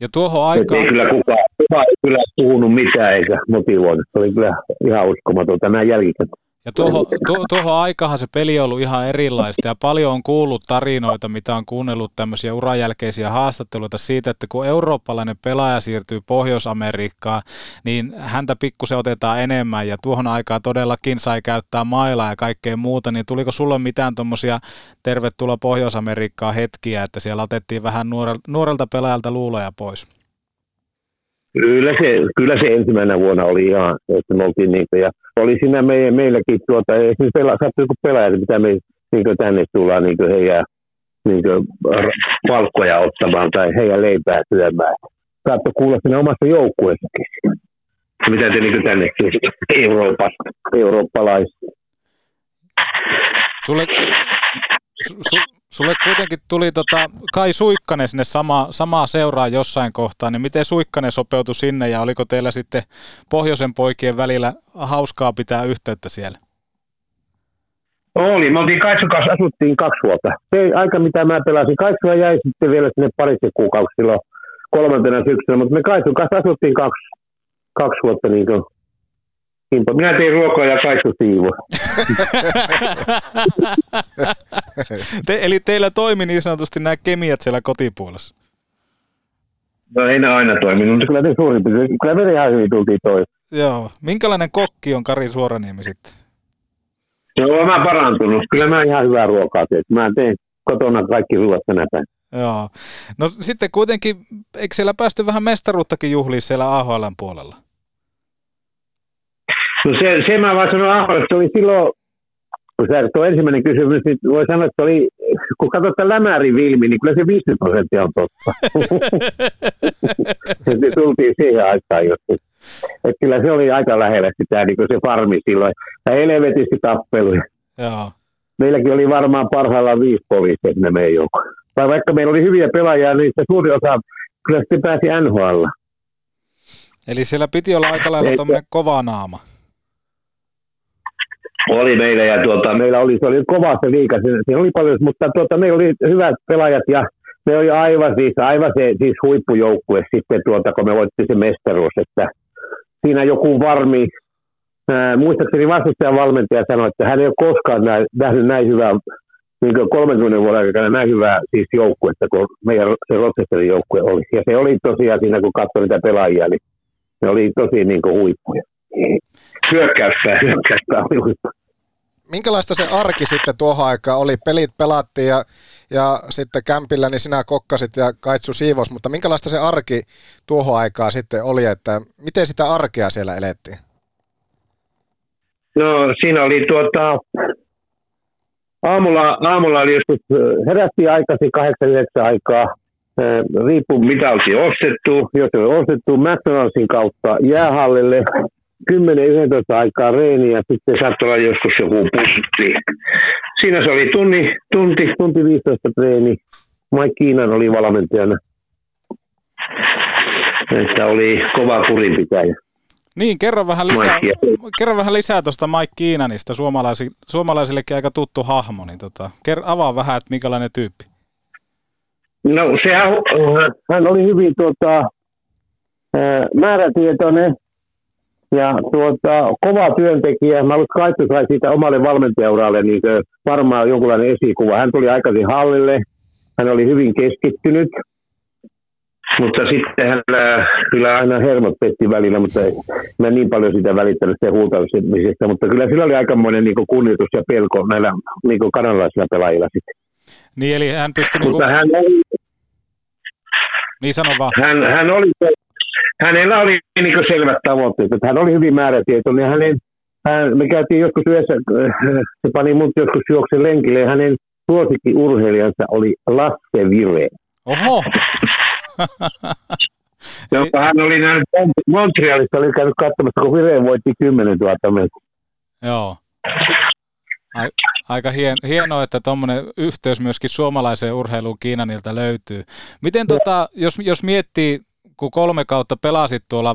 Ja tuohon aikaan... Ei kyllä kukaan, kukaan ei kyllä puhunut mitään eikä motivoinut. Se oli kyllä ihan uskomatonta näin jälkikäteen. Ja tuohon, tuo, tuohon aikahan se peli on ollut ihan erilaista. Ja paljon on kuullut tarinoita, mitä on kuunnellut tämmöisiä urajälkeisiä haastatteluita siitä, että kun eurooppalainen pelaaja siirtyy Pohjois-Amerikkaan, niin häntä pikkusen otetaan enemmän. Ja tuohon aikaan todellakin sai käyttää mailaa ja kaikkea muuta, niin tuliko sulle mitään tuommoisia tervetuloa Pohjois-Amerikkaan hetkiä, että siellä otettiin vähän nuorelta pelaajalta luuloja pois? Kyllä se, kyllä se ensimmäisenä vuonna oli ihan, että me oltiin niin, ja oli siinä me, meilläkin tuota, esimerkiksi pela, sattuu joku pelaaja, mitä me niin tänne tullaan niin heidän niin palkkoja ottamaan tai heidän leipää syömään. Saatto kuulla siinä omassa joukkueessakin. mitä te niin tännekin Euroopasta, eurooppalaista. Sulle, su, su, sulle kuitenkin tuli tota Kai Suikkanen sinne sama, samaa seuraa jossain kohtaa, niin miten Suikkanen sopeutui sinne ja oliko teillä sitten pohjoisen poikien välillä hauskaa pitää yhteyttä siellä? Oli, me oltiin Kaitsun kanssa, asuttiin kaksi vuotta. Se aika mitä mä pelasin, Kaitsua jäi sitten vielä sinne parissa kuukausi silloin kolmantena syksynä, mutta me Kaitsun kanssa asuttiin kaksi, kaksi vuotta niin kuin Kimpo. Minä tein ruokaa ja Kaitsu siivo. Te, eli teillä toimi niin sanotusti nämä kemiat siellä kotipuolessa? No ei ne aina toiminut, mutta kyllä te suurin piirtein, kyllä me ihan hyvin tultiin toi. Joo. Minkälainen kokki on Kari Suoraniemi sitten? Joo, mä parantunut. Kyllä mä ihan hyvää ruokaa teen. Mä teen kotona kaikki ruoat tänä päivänä. Joo. No sitten kuitenkin, eikö siellä päästy vähän mestaruuttakin juhliin siellä AHLn puolella? No se, se mä vaan sanon AHL, että oli silloin, kun sä tuo ensimmäinen kysymys, niin voi sanoa, että oli, kun katsotaan lämäri Vilmi, niin kyllä se 50 prosenttia on totta. se tultiin siihen aikaan just. Että kyllä se oli aika lähellä sitä, niin kuin se farmi silloin. Ja helvetisti tappeluja. Joo. Meilläkin oli varmaan parhaillaan viisi poliisia sinne meidän joukkoon. Tai vaikka meillä oli hyviä pelaajia, niin se suuri osa kyllä sitten pääsi NHL. Eli siellä piti olla aika lailla tuommoinen kova naama. Oli meillä ja tuota, meillä oli, se oli kova se liika, siinä oli paljon, mutta tuota, meillä oli hyvät pelaajat ja me oli aivan siis, aivan se siis huippujoukkue sitten tuota, kun me voitti se mestaruus, että siinä joku varmi, ää, muistaakseni vastustajan valmentaja sanoi, että hän ei ole koskaan näin, nähnyt näin hyvää, niin 30 vuoden aikana näin hyvää siis joukkuetta, kun meidän se Rochesterin joukkue oli. Ja se oli tosiaan siinä, kun katsoi niitä pelaajia, niin ne oli tosi niin kuin huippuja. Hyökkäyspää, hyökkäyspää oli huippu. Minkälaista se arki sitten tuohon aikaan oli? Pelit pelattiin ja, ja sitten kämpillä niin sinä kokkasit ja Kaitsu siivos, mutta minkälaista se arki tuohon aikaan sitten oli, että miten sitä arkea siellä elettiin? No siinä oli tuota, aamulla, aamulla oli joskus, herättiin aikaisin 8-9 aikaa, riippuu mitä oltiin ostettu, jos oli ostettu McDonaldsin kautta jäähallille, 10-11 aikaa reeni ja sitten saattoi olla joskus joku putti. Siinä se oli tunni, tunti, tunti 15 treeni. Mike Kiinan oli valmentajana. Että oli kova kurinpitäjä. Niin, kerro vähän lisää, kerro vähän lisää tuosta Mike Kiinanista, suomalaisi, suomalaisillekin aika tuttu hahmo, niin tota, kerro, avaa vähän, että minkälainen tyyppi. No sehän, hän oli hyvin tuota, määrätietoinen, ja tuota, kova työntekijä. Mä luulen, että sai siitä omalle valmentajauralle niin varmaan jonkunlainen esikuva. Hän tuli aikaisin hallille. Hän oli hyvin keskittynyt. Mutta sitten hän kyllä aina hermot petti välillä, mutta mä niin paljon sitä välittänyt sen huutamisesta. Mutta kyllä sillä oli aikamoinen niin kunnioitus ja pelko näillä niin kanalaisilla pelaajilla sitten. Niin, eli hän pystyi... Mutta niin kuin... hän oli... Niin sano vaan. Hän, hän oli hänellä oli niin selvät tavoitteet, että hän oli hyvin määrätietoinen. Hänen, hän, me käytiin joskus yhdessä, se pani mut joskus juoksen lenkille ja hänen suosikkiurheilijansa oli Lasse Vire. Oho! Joka hän oli näin Montrealissa, oli käynyt katsomassa, kun Vire voitti 10 000 metriä. Joo. Aika hien, hienoa, että tuommoinen yhteys myöskin suomalaiseen urheiluun Kiinanilta löytyy. Miten tota, jos, jos miettii kun kolme kautta pelasit tuolla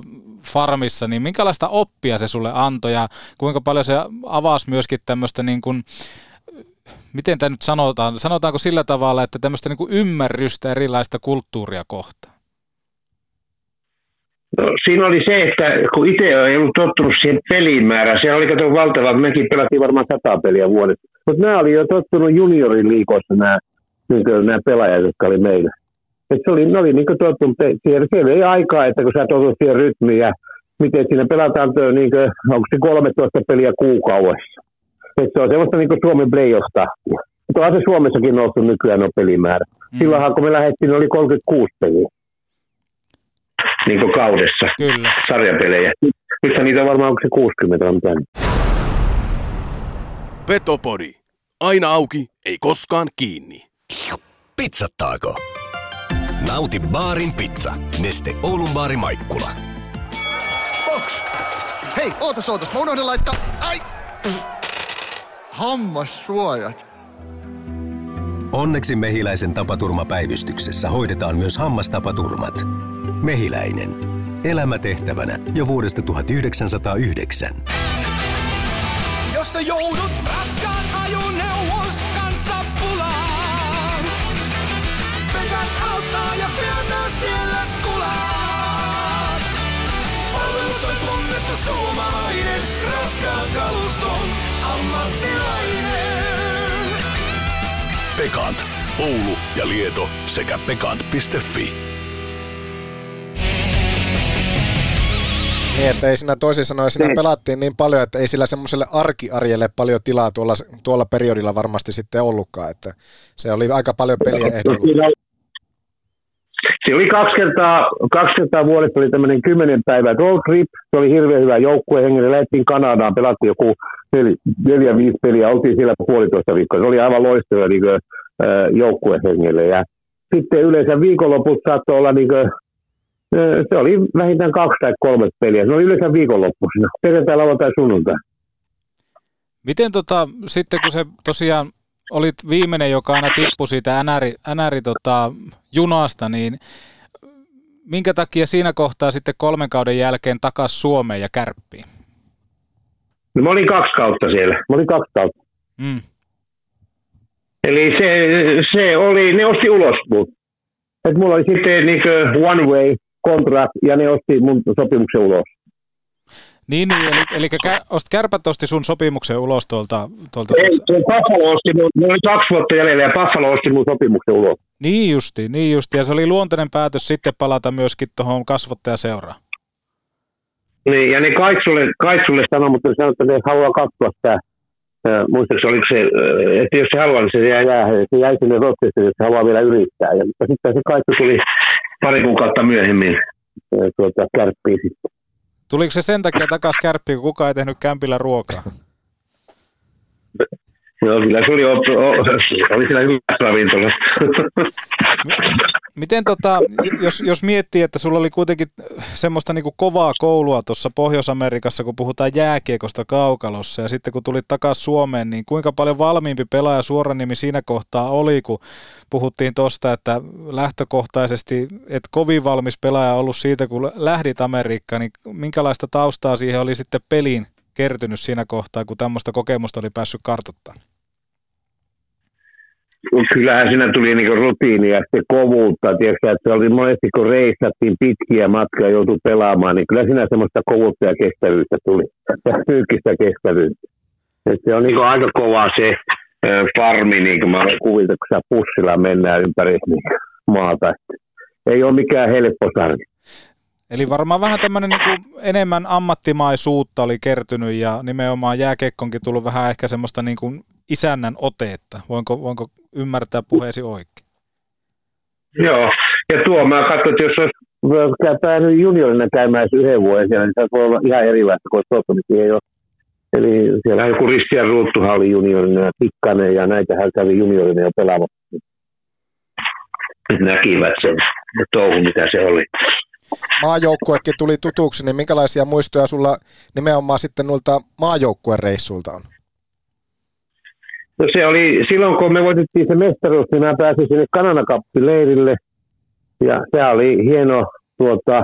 farmissa, niin minkälaista oppia se sulle antoi ja kuinka paljon se avasi myöskin tämmöistä niin kuin, miten tämä nyt sanotaan, sanotaanko sillä tavalla, että tämmöistä niin kuin ymmärrystä erilaista kulttuuria kohtaan? No, siinä oli se, että kun itse ei ollut tottunut siihen pelin määrään, se oli kato valtava, mekin pelattiin varmaan sata peliä vuodessa, mutta nämä oli jo tottunut juniorin liikoissa nämä, niin nämä pelaajat, jotka oli meillä. Et se oli, ne oli niin tottunut siihen. Se ei aikaa, että kun sä totut siihen rytmiin ja miten siinä pelataan, niin kuin, onko se 13 peliä kuukaudessa. Et se on semmoista niin Suomen playoff-tahtia. Onhan se Suomessakin noussut nykyään on pelimäärä. Mm. Silloinhan kun me lähdettiin, oli 36 peliä. Niin kuin kaudessa. Kyllä. Sarjapelejä. Nyt niitä on varmaan, onko se 60 on tänne. Petopodi. Aina auki, ei koskaan kiinni. Pizzattaako? Nauti baarin pizza. Neste Oulun baari Maikkula. Yksi. Hei, ootas ootas, mä unohdin laittaa... Ai! Hammassuojat. Onneksi Mehiläisen tapaturmapäivystyksessä hoidetaan myös hammastapaturmat. Mehiläinen. Elämä tehtävänä jo vuodesta 1909. Jos sä joudut raskaan ajoneuvos ja tunnettu suomalainen, raskaan kaluston ammattilainen. Pekant. Oulu ja Lieto sekä pekant.fi. Niin, että ei siinä toisin sanoen, siinä pelattiin niin paljon, että ei sillä semmoiselle arkiarjelle paljon tilaa tuolla, tuolla periodilla varmasti sitten ollutkaan, että se oli aika paljon peliä ehdolla. Se oli kaksi kertaa, kaksi kertaa vuodessa oli tämmöinen kymmenen päivän road trip. Se oli hirveän hyvä joukkue. Hengelle lähdettiin Kanadaan, pelattiin joku nel, neljä, viisi peliä. Oltiin siellä puolitoista viikkoa. Se oli aivan loistava niin kuin, joukkue hengelle. Ja sitten yleensä viikonloput saattoi olla niin kuin, se oli vähintään kaksi tai kolme peliä. Se oli yleensä viikonloppuisena. Perjantai, lauantai, sunnuntai. Miten tota, sitten kun se tosiaan olit viimeinen, joka aina tippui siitä NR, NR tota, junasta, niin minkä takia siinä kohtaa sitten kolmen kauden jälkeen takas Suomeen ja Kärppiin? No, mä olin kaksi kautta siellä. Mä olin kaksi kautta. Mm. Eli se, se oli, ne osti ulos mut. Et mulla oli sitten niin one way contract ja ne osti mun sopimuksen ulos. Niin, niin eli, eli kä, ost, kärpät osti sun sopimuksen ulos tuolta... tuolta Ei, se Buffalo osti mun, oli kaksi vuotta jäljellä ja Buffalo osti mun sopimuksen ulos. Niin justi, niin justi. Ja se oli luontainen päätös sitten palata myöskin tuohon kasvattajaseuraan. Niin, ja ne kaikki sulle, kaikki sulle sanoi, mutta ne sanoi, että ne haluaa katsoa sitä. Muistaakseni oliko se, että jos se haluaa, niin se jää jää. Se jäi sinne Rochesteriin, että se haluaa vielä yrittää. Ja, mutta sitten se kaikki tuli pari kuukautta myöhemmin tuota, kärppiin sitten. Tuliko se sen takia takaisin kärppiin, kun kukaan ei tehnyt kämpillä ruokaa? Joo, kyllä se oli, oli siellä hyvässä ravintolassa. Miten tota, jos, jos miettii, että sulla oli kuitenkin semmoista niinku kovaa koulua tuossa Pohjois-Amerikassa, kun puhutaan jääkiekosta kaukalossa, ja sitten kun tulit takaisin Suomeen, niin kuinka paljon valmiimpi pelaaja suoranimi siinä kohtaa oli, kun puhuttiin tuosta, että lähtökohtaisesti, että kovin valmis pelaaja ollut siitä, kun lähdit Amerikkaan, niin minkälaista taustaa siihen oli sitten peliin kertynyt siinä kohtaa, kun tämmöistä kokemusta oli päässyt kartoittamaan? Kyllähän siinä tuli niinku rutiinia ja kovuutta, tiedätkö, että se oli monesti kun reissattiin pitkiä matkoja joutui pelaamaan, niin kyllä siinä semmoista kovuutta ja kestävyyttä tuli, psyykkistä kestävyyttä. Et se on niinku aika kova se farmi, niin kuin mä olen kuvita, kun sä pussilla mennään ympäri maata. Ei ole mikään helppo sarja. Eli varmaan vähän tämmöinen niin enemmän ammattimaisuutta oli kertynyt ja nimenomaan jääkekkonkin tullut vähän ehkä semmoista niin kuin isännän oteetta. Voinko, voinko ymmärtää puheesi oikein? Joo, ja tuo mä katsoin, että jos olisi päänyt juniorina käymään yhden vuoden siellä, niin se voi olla ihan erilaista, kun Tottomissa ei ole. Eli siellä joku Ristian Ruuttuhan oli juniorina ja Pikkanen ja näitähän kävi juniorina jo pelaamassa. Näkivät sen touhu, mitä se oli maajoukkuekin tuli tutuksi, niin minkälaisia muistoja sulla nimenomaan sitten noilta maajoukkuereissuilta on? No se oli, silloin kun me voitettiin se mestaruus, niin mä pääsin sinne Kananakappi-leirille. Ja se oli hieno, tuota,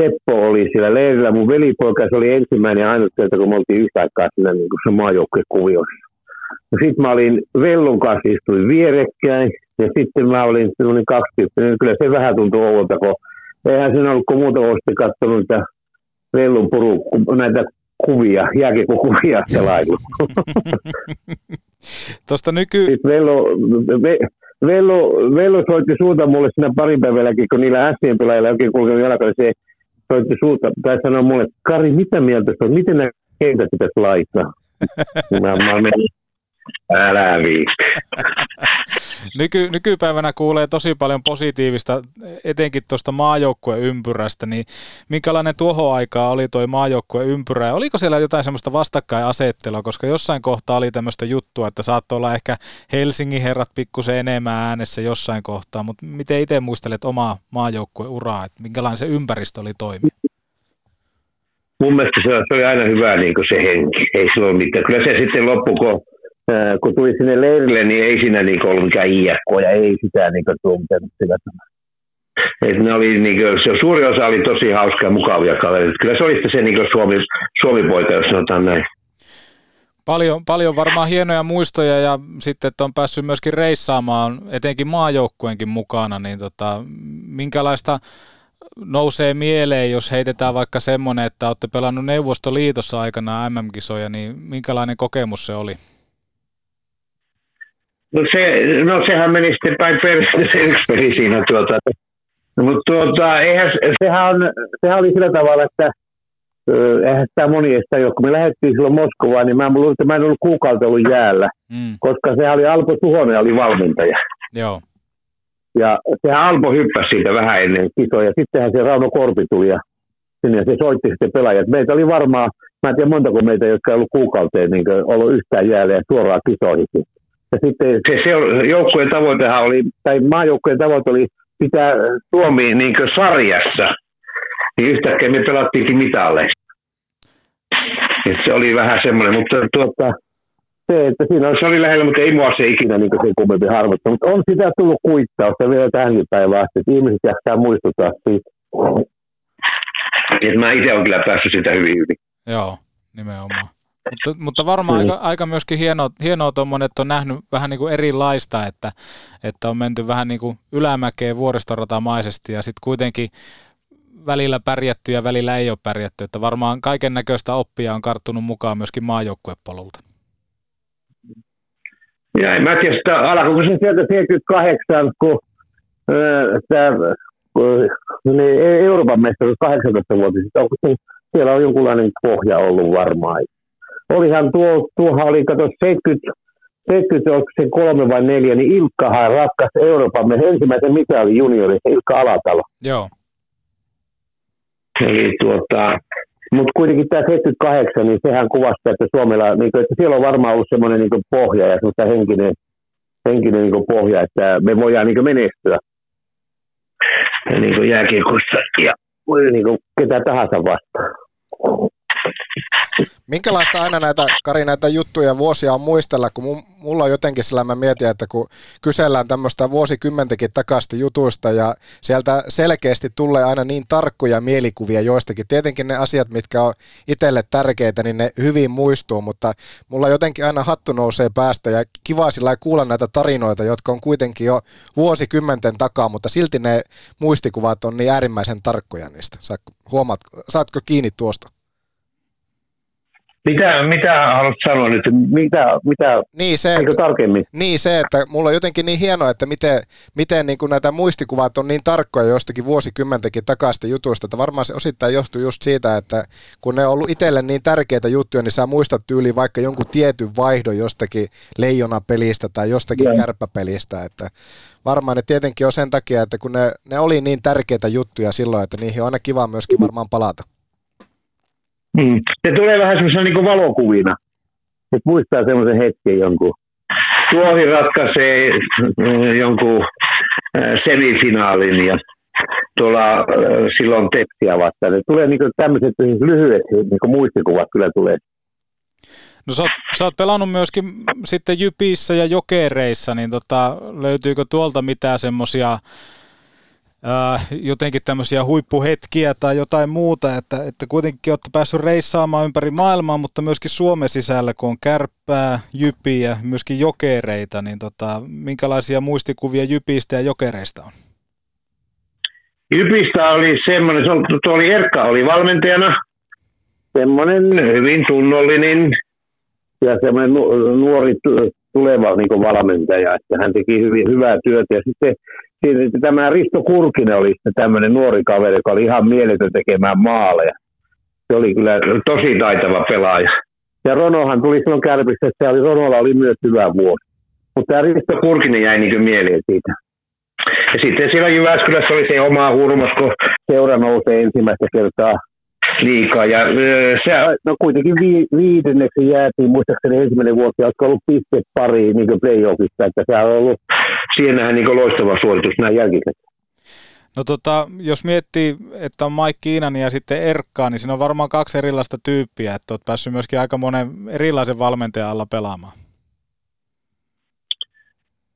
Seppo oli siellä leirillä. Mun velipoika, se oli ensimmäinen ainut kerta, kun me oltiin yhtä aikaa siinä niin kuin se maajoukkuekuviossa. No sitten mä olin Vellun kanssa istuin vierekkäin ja sitten mä olin semmoinen kaksityyppinen. Kyllä se vähän tuntui oudolta, kun eihän siinä ollut kuin muuta vuosi katsonut niitä Vellun puru, näitä kuvia, jääkiekokuvia selailu. Tuosta nyky... Vello, ve, Vello, Vello soitti suuta mulle siinä parin päivälläkin, kun niillä ässien pelaajilla oikein kulkenut jalkalla, se soitti suuta, tai sanoi mulle, Kari, mitä mieltä se on, miten nämä kentät pitäisi laittaa? mä, mä menin, Älä Nyky, nykypäivänä kuulee tosi paljon positiivista, etenkin tuosta maajoukkueympyrästä, niin minkälainen tuohon aikaa oli tuo maajoukkueympyrä, ja oliko siellä jotain semmoista vastakkainasettelua, koska jossain kohtaa oli tämmöistä juttua, että saattoi olla ehkä Helsingin herrat pikkusen enemmän äänessä jossain kohtaa, mutta miten itse muistelet omaa maajoukkueuraa, että minkälainen se ympäristö oli toimia? mun mielestä se, se oli aina hyvä niin se henki, ei sillä ole mitään. Kyllä se sitten loppu, kun, kun tuli sinne leirille, niin ei siinä niin ollut mikään iäkkoa ja ei sitä niin tuntenut Et ne oli, niin kuin, se suuri osa oli tosi hauska ja mukavia kavereita. Kyllä se oli se niin Suomi, Suomi-poika, jos sanotaan näin. Paljon, paljon varmaan hienoja muistoja ja sitten, että on päässyt myöskin reissaamaan, etenkin maajoukkueenkin mukana, niin tota, minkälaista nousee mieleen, jos heitetään vaikka semmoinen, että olette pelannut Neuvostoliitossa aikana MM-kisoja, niin minkälainen kokemus se oli? No, se, no sehän meni sitten päin se yksi peli siinä. Tuota. Mutta tuota, eihän, sehän, on, sehän oli sillä tavalla, että eihän sitä moni ole. Kun me lähdettiin silloin Moskovaan, niin mä, luulin, että mä en ollut kuukautta ollut jäällä, mm. koska sehän oli Alpo Suhonen oli valmentaja. Joo. Ja sehän Alpo hyppäsi siitä vähän ennen kisoja. Sittenhän se Rauno Korpi tuli ja sinne se soitti sitten pelaajat. Meitä oli varmaan, mä en tiedä montako meitä, jotka ei ollut kuukauteen niin ollut yhtään jäällä ja suoraan kisoihin. Ja sitten se, se joukkueen tavoitehan oli, tai maajoukkueen tavoite oli pitää Suomi niin sarjassa. Niin yhtäkkiä me pelattiinkin mitalleista. se oli vähän semmoinen, mutta tuota, se, että siinä se oli lähellä, mutta ei mua se ikinä niin sen kummempi harvoittaa. Mutta on sitä tullut kuittausta vielä tähänkin päivään asti, että ihmiset jaksaa muistuttaa siitä. Et mä itse olen kyllä päässyt sitä hyvin hyvin. Joo, nimenomaan. Mutta, mutta varmaan mm. aika, aika myöskin hienoa, hienoa tuommoinen, että on nähnyt vähän niin kuin erilaista, että, että on menty vähän niin kuin ylämäkeen vuoristoratamaisesti ja sitten kuitenkin välillä pärjätty ja välillä ei ole pärjätty. Että varmaan kaiken näköistä oppia on karttunut mukaan myöskin maajoukkuepolulta. Ja en mä tiedä sitä alkuun, se sieltä 78, kun tämä niin Euroopan mestaruus 18 vuotta sitten, siellä on jonkunlainen pohja ollut varmaan. Olihan tuo, tuohan oli, kato 70, 70 onko se kolme vai neljä, niin Ilkkahan rakkas Euroopan ensimmäisen mitalin juniori, Ilkka Alatalo. Joo. Eli tuota, mutta kuitenkin tämä 78, niin sehän kuvastaa, että Suomella, niin kuin, että siellä on varmaan ollut semmoinen niin pohja ja semmoista henkinen, henkinen niin pohja, että me voidaan niin menestyä niin jääkiekossa ja niin kuin ketä tahansa vastaan. Minkälaista aina näitä, Kari, näitä juttuja vuosia on muistella, kun mulla on jotenkin sillä mä mietin, että kun kysellään tämmöistä vuosikymmentäkin takaisin jutuista ja sieltä selkeästi tulee aina niin tarkkoja mielikuvia joistakin. Tietenkin ne asiat, mitkä on itselle tärkeitä, niin ne hyvin muistuu, mutta mulla jotenkin aina hattu nousee päästä ja kiva sillä kuulla näitä tarinoita, jotka on kuitenkin jo vuosikymmenten takaa, mutta silti ne muistikuvat on niin äärimmäisen tarkkoja niistä. Saatko, huomaat, saatko kiinni tuosta? Mitä, mitä haluat sanoa nyt? Mitä, mitä niin se, että, tarkemmin? Niin se, että mulla on jotenkin niin hienoa, että miten, miten niin kuin näitä muistikuvat on niin tarkkoja jostakin vuosikymmentäkin takaisin jutuista, että varmaan se osittain johtuu just siitä, että kun ne on ollut itselle niin tärkeitä juttuja, niin sä muistat tyyli vaikka jonkun tietyn vaihdon jostakin leijonapelistä tai jostakin ja. kärppäpelistä, että varmaan ne tietenkin on sen takia, että kun ne, ne oli niin tärkeitä juttuja silloin, että niihin on aina kiva myöskin varmaan palata. Mm. Se tulee vähän semmoisena niin valokuvina. Et muistaa semmoisen hetken jonkun. Tuohi ratkaisee äh, jonkun äh, semifinaalin ja tuolla äh, silloin tepsiä vastaan. Ne tulee niin tämmöiset lyhyet niin muistikuvat kyllä tulee. No sä oot, sä oot pelannut myöskin sitten Jypissä ja Jokereissa, niin tota, löytyykö tuolta mitään semmoisia äh, jotenkin tämmöisiä huippuhetkiä tai jotain muuta, että, että kuitenkin olette päässyt reissaamaan ympäri maailmaa, mutta myöskin Suomen sisällä, kun on kärppää, jypiä, myöskin jokereita, niin tota, minkälaisia muistikuvia jypistä ja jokereista on? Jypistä oli semmoinen, tuo oli Erkka oli valmentajana, semmoinen hyvin tunnollinen ja semmoinen nuori tuleva niin valmentaja, että hän teki hyvin hyvää työtä. Ja sitten sitten tämä Risto Kurkinen oli tämmöinen nuori kaveri, joka oli ihan mieletön tekemään maaleja. Se oli kyllä tosi taitava pelaaja. Ja Ronohan tuli silloin kärpistä, että oli, Ronolla oli myös hyvä vuosi. Mutta tämä Risto Kurkinen jäi niin mieleen siitä. Ja sitten siellä Jyväskylässä oli se oma hurmos, kun seura nousee ensimmäistä kertaa liikaa. Ja se, no kuitenkin vi, viidenneksi jäätiin, muistaakseni ensimmäinen vuosi, jotka ollut piste pari niin playoffista, että se on ollut siinähän niin loistava suoritus näin jälkikäteen. No tota, jos miettii, että on Mike Kiinan ja sitten Erkkaa, niin siinä on varmaan kaksi erilaista tyyppiä, että olet päässyt myöskin aika monen erilaisen valmentajan alla pelaamaan.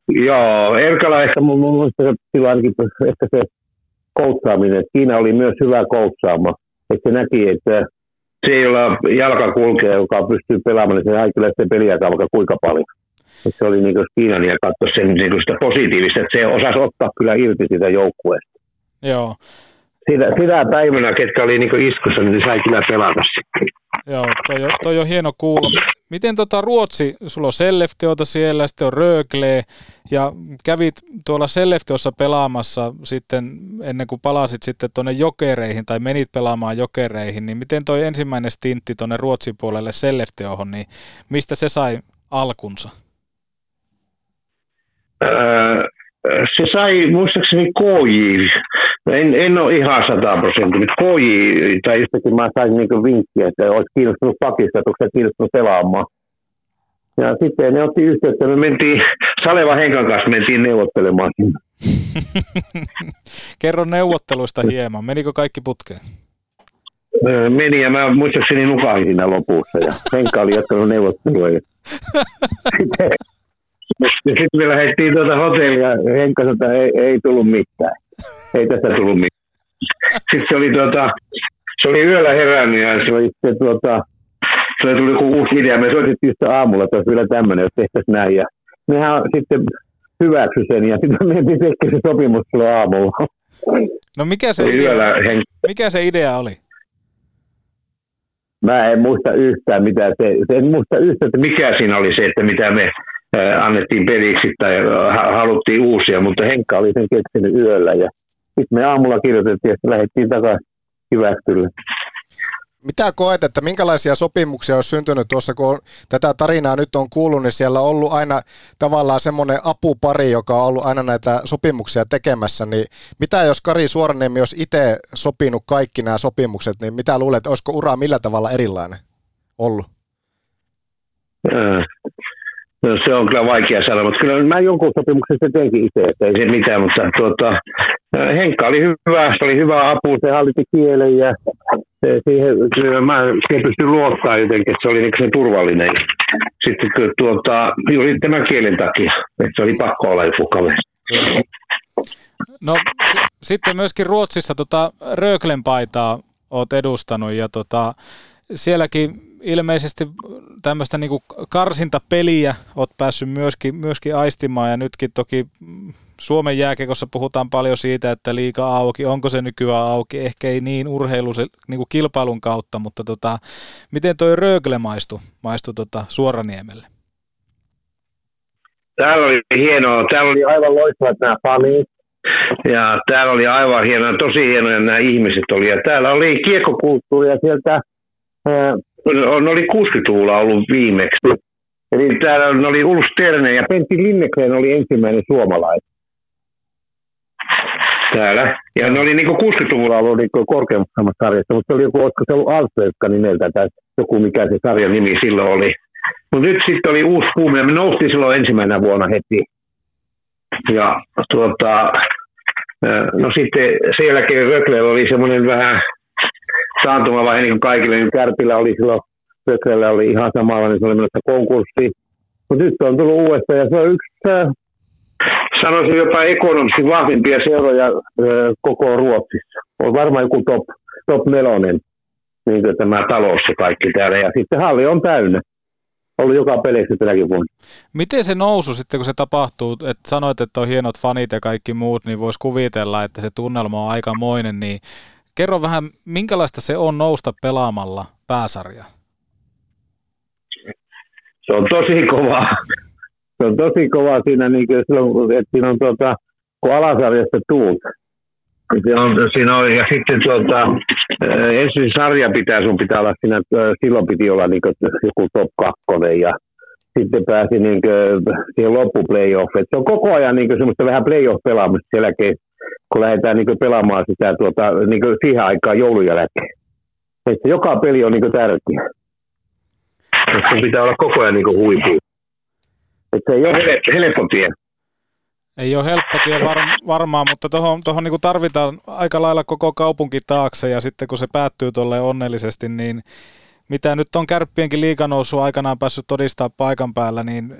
Joo, Erkala ehkä mun mun mielestä se, ehkä se koutsaaminen, Kiina oli myös hyvä koutsaama. Että näki, että se ei olla jalka kulkee, joka pystyy pelaamaan, niin se sai kyllä sitä peliä vaikka kuinka paljon. Että se oli niin Kiinan ja katsoi sen niin sitä positiivista, että se osasi ottaa kyllä irti sitä joukkueesta. Joo. Sitä, sitä päivänä, ketkä oli niin iskussa, niin sai kyllä pelata sitten. Joo, toi, on- toi on hieno kuulla. Miten tota Ruotsi, sulla on Sellefteota siellä, sitten on Rögle, ja kävit tuolla Sellefteossa pelaamassa sitten, ennen kuin palasit sitten tuonne jokereihin, tai menit pelaamaan jokereihin, niin miten toi ensimmäinen stintti tuonne Ruotsin puolelle Sellefteohon, niin mistä se sai alkunsa? Öö, se sai muistaakseni KJ, en, en ole ihan sataprosenttinen, KJ, tai jostakin mä sain niin vinkkiä, että olisi kiinnostunut pakista, että onko kiinnostunut pelaamaan. Ja sitten ne otti yhteyttä, me mentiin, Saleva Henkan kanssa mentiin neuvottelemaan. Kerro neuvotteluista hieman, menikö kaikki putkeen? Öö, Meni ja mä muistaakseni nukahin siinä lopussa ja Henkka oli jatkanut neuvottelua. Ja sitten, ja sitten me lähdettiin tuota hotellia Henkka sanoi, että ei, ei tullut mitään. Ei tästä tullut mitään. Sitten se oli, tuota, se oli yöllä herännyt ja se oli sitten tuota, se tuli joku uusi idea. Me soitettiin sitä aamulla, että olisi vielä tämmöinen, jos tehtäisiin näin. Ja nehän sitten hyväksy sen ja sitten me mentiin tekemään se sopimus silloin aamulla. No mikä se, idea, mikä se idea oli? Mä en muista yhtään, mitä se, en muista yhtään, että mikä siinä oli se, että mitä me annettiin peliksi tai ha- haluttiin uusia, mutta Henkka oli sen keksinyt yöllä ja sitten me aamulla kirjoitettiin sitten lähdettiin takaisin Jyväskylle. Mitä koet, että minkälaisia sopimuksia olisi syntynyt tuossa, kun on, tätä tarinaa nyt on kuullut, niin siellä on ollut aina tavallaan semmoinen apupari, joka on ollut aina näitä sopimuksia tekemässä, niin mitä jos Kari Suoraniemi olisi itse sopinut kaikki nämä sopimukset, niin mitä luulet, olisiko ura millä tavalla erilainen ollut? No, se on kyllä vaikea sanoa, mutta kyllä mä jonkun sopimuksen se teinkin itse, että ei se mitään, mutta tuota, ää, Henkka oli hyvä, se oli hyvä apu, se hallitsi kielen ja se, siihen, kyllä mä pystyn luottaa jotenkin, että se oli niin se turvallinen. Sitten kyllä tuota, juuri tämän kielen takia, että se oli pakko olla joku kaveri. No s- sitten myöskin Ruotsissa tota Röglen paitaa oot edustanut ja tota, sielläkin ilmeisesti tämmöistä niinku karsintapeliä oot päässyt myöskin, myöskin aistimaan ja nytkin toki Suomen jääkekossa puhutaan paljon siitä, että liika auki, onko se nykyään auki, ehkä ei niin urheilu se, niinku kilpailun kautta, mutta tota, miten toi Rögle maistui, maistui tota Suoraniemelle? Täällä oli hienoa, täällä oli aivan loistavat nämä fanit. Ja täällä oli aivan hienoa, tosi hienoja nämä ihmiset oli. Ja täällä oli kiekkokulttuuria sieltä, ne oli 60-luvulla ollut viimeksi. Eli täällä ne oli Ulf Sterne ja Pentti Linnekleen oli ensimmäinen suomalainen. Täällä. Ja ne oli niinku 60-luvulla ollut niinku korkeammassa sarjassa, mutta se oli joku, olisiko se ollut Alsvelska nimeltä tai joku mikä se sarjan nimi silloin oli. Mutta nyt sitten oli uusi kuume ja me noustiin silloin ensimmäisenä vuonna heti. Ja tuota, no sitten sen jälkeen Röklellä oli semmoinen vähän taantumavaihe niin kaikille, niin Kärpillä oli silloin, Röklellä oli ihan samalla, niin se oli menossa konkurssi. Mutta nyt on tullut uudestaan ja se on yksi, ää, sanoisin jopa ekonomisesti vahvimpia seuroja ää, koko Ruotsissa. On varmaan joku top, top nelonen, niin kuin tämä talous ja kaikki täällä. Ja sitten halli on täynnä. Ollut joka peleissä tänäkin vuonna. Miten se nousu sitten, kun se tapahtuu, että sanoit, että on hienot fanit ja kaikki muut, niin voisi kuvitella, että se tunnelma on aikamoinen, niin kerro vähän, minkälaista se on nousta pelaamalla pääsarjaa? se on tosi kova. Se on tosi kova siinä, niin kuin silloin, että siinä on tuota, kun alasarjasta tuut. Siinä on, siinä on, ja sitten tuota, ää, ensin sarja pitää, sun pitää olla siinä, ää, silloin piti olla niin kuin, joku top kakkonen ja sitten pääsi niin kuin, siihen loppuplayoff. Et se on koko ajan niin kuin, semmoista vähän playoff-pelaamista jälkeen, kun lähdetään niin kuin, pelaamaan sitä tuota, niin kuin, siihen aikaan joulun jälkeen. Että joka peli on niin kuin, tärkeä. Et sun pitää olla koko ajan niin huipu. Että se ei ole helppo, helppo tie. Ei ole helppo tie var, varmaan, mutta tuohon tohon niinku tarvitaan aika lailla koko kaupunki taakse ja sitten kun se päättyy tuolle onnellisesti, niin mitä nyt on kärppienkin liikanousu aikanaan päässyt todistaa paikan päällä, niin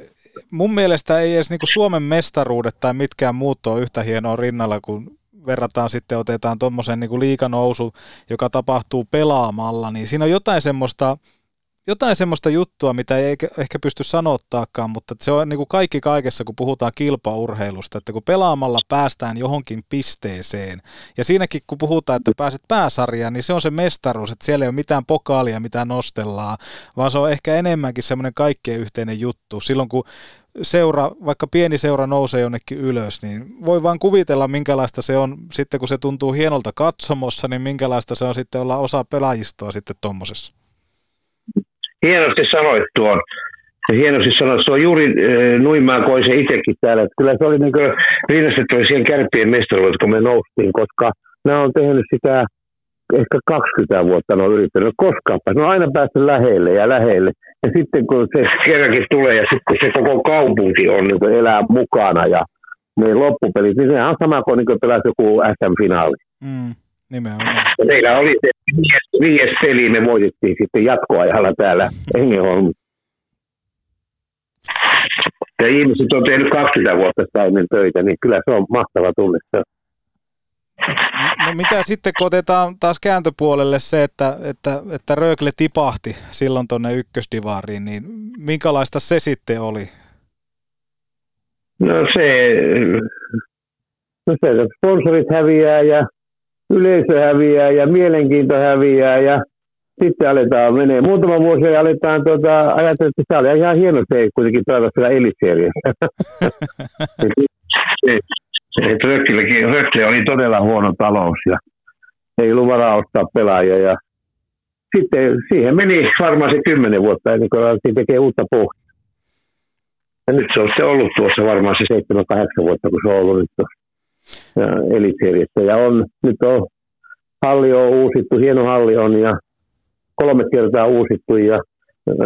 mun mielestä ei edes niinku Suomen mestaruudet tai mitkään muut ole yhtä hienoa rinnalla, kun verrataan sitten, otetaan tuommoisen niinku liikanousu, joka tapahtuu pelaamalla, niin siinä on jotain semmoista, jotain semmoista juttua, mitä ei ehkä pysty sanottaakaan, mutta se on niin kuin kaikki kaikessa, kun puhutaan kilpaurheilusta, että kun pelaamalla päästään johonkin pisteeseen, ja siinäkin kun puhutaan, että pääset pääsarjaan, niin se on se mestaruus, että siellä ei ole mitään pokaalia, mitä nostellaan, vaan se on ehkä enemmänkin semmoinen kaikkien yhteinen juttu. Silloin kun seura, vaikka pieni seura nousee jonnekin ylös, niin voi vaan kuvitella, minkälaista se on sitten, kun se tuntuu hienolta katsomossa, niin minkälaista se on sitten olla osa pelaajistoa sitten tuommoisessa hienosti sanoit tuon. Hienosti sanoit, se on juuri e, Nuimaa koin se itsekin täällä. Että kyllä se oli niin rinnastettu siihen kärppien mestaruudet, kun me noustiin, koska nämä on tehnyt sitä ehkä 20 vuotta ne on yrittänyt koskaan Ne on aina päässyt lähelle ja lähelle. Ja sitten kun se kerrankin tulee ja sitten se koko kaupunki on niin elää mukana ja ne loppupelit, niin sehän on sama kuin, niin pelasi joku SM-finaali. Mm. Nimenomaan. Ja meillä oli se viides, viides peli, me voitettiin sitten jatkoajalla täällä Engelholm. Ja ihmiset on tehnyt 20 vuotta sitä ennen töitä, niin kyllä se on mahtava tunne. No mitä sitten, kun otetaan taas kääntöpuolelle se, että, että, että Rögle tipahti silloin tuonne ykkösdivaariin, niin minkälaista se sitten oli? No se, no se sponsorit häviää ja yleisö häviää ja mielenkiinto häviää ja sitten aletaan menee. Muutama vuosi ja aletaan tuota, ajatella, että tämä oli ihan hieno se kuitenkin pelata siellä eliseeriassa. Rökkille oli todella huono talous ja ei ollut varaa ostaa pelaajia. Ja sitten siihen meni varmaan se kymmenen vuotta ennen kuin alettiin tekemään uutta pohjaa. Ja nyt se on se ollut tuossa varmaan se 7-8 vuotta, kun se on ollut nyt tuossa eliseerissä. Ja on, nyt on halli on uusittu, hieno halli on ja kolme kertaa uusittu ja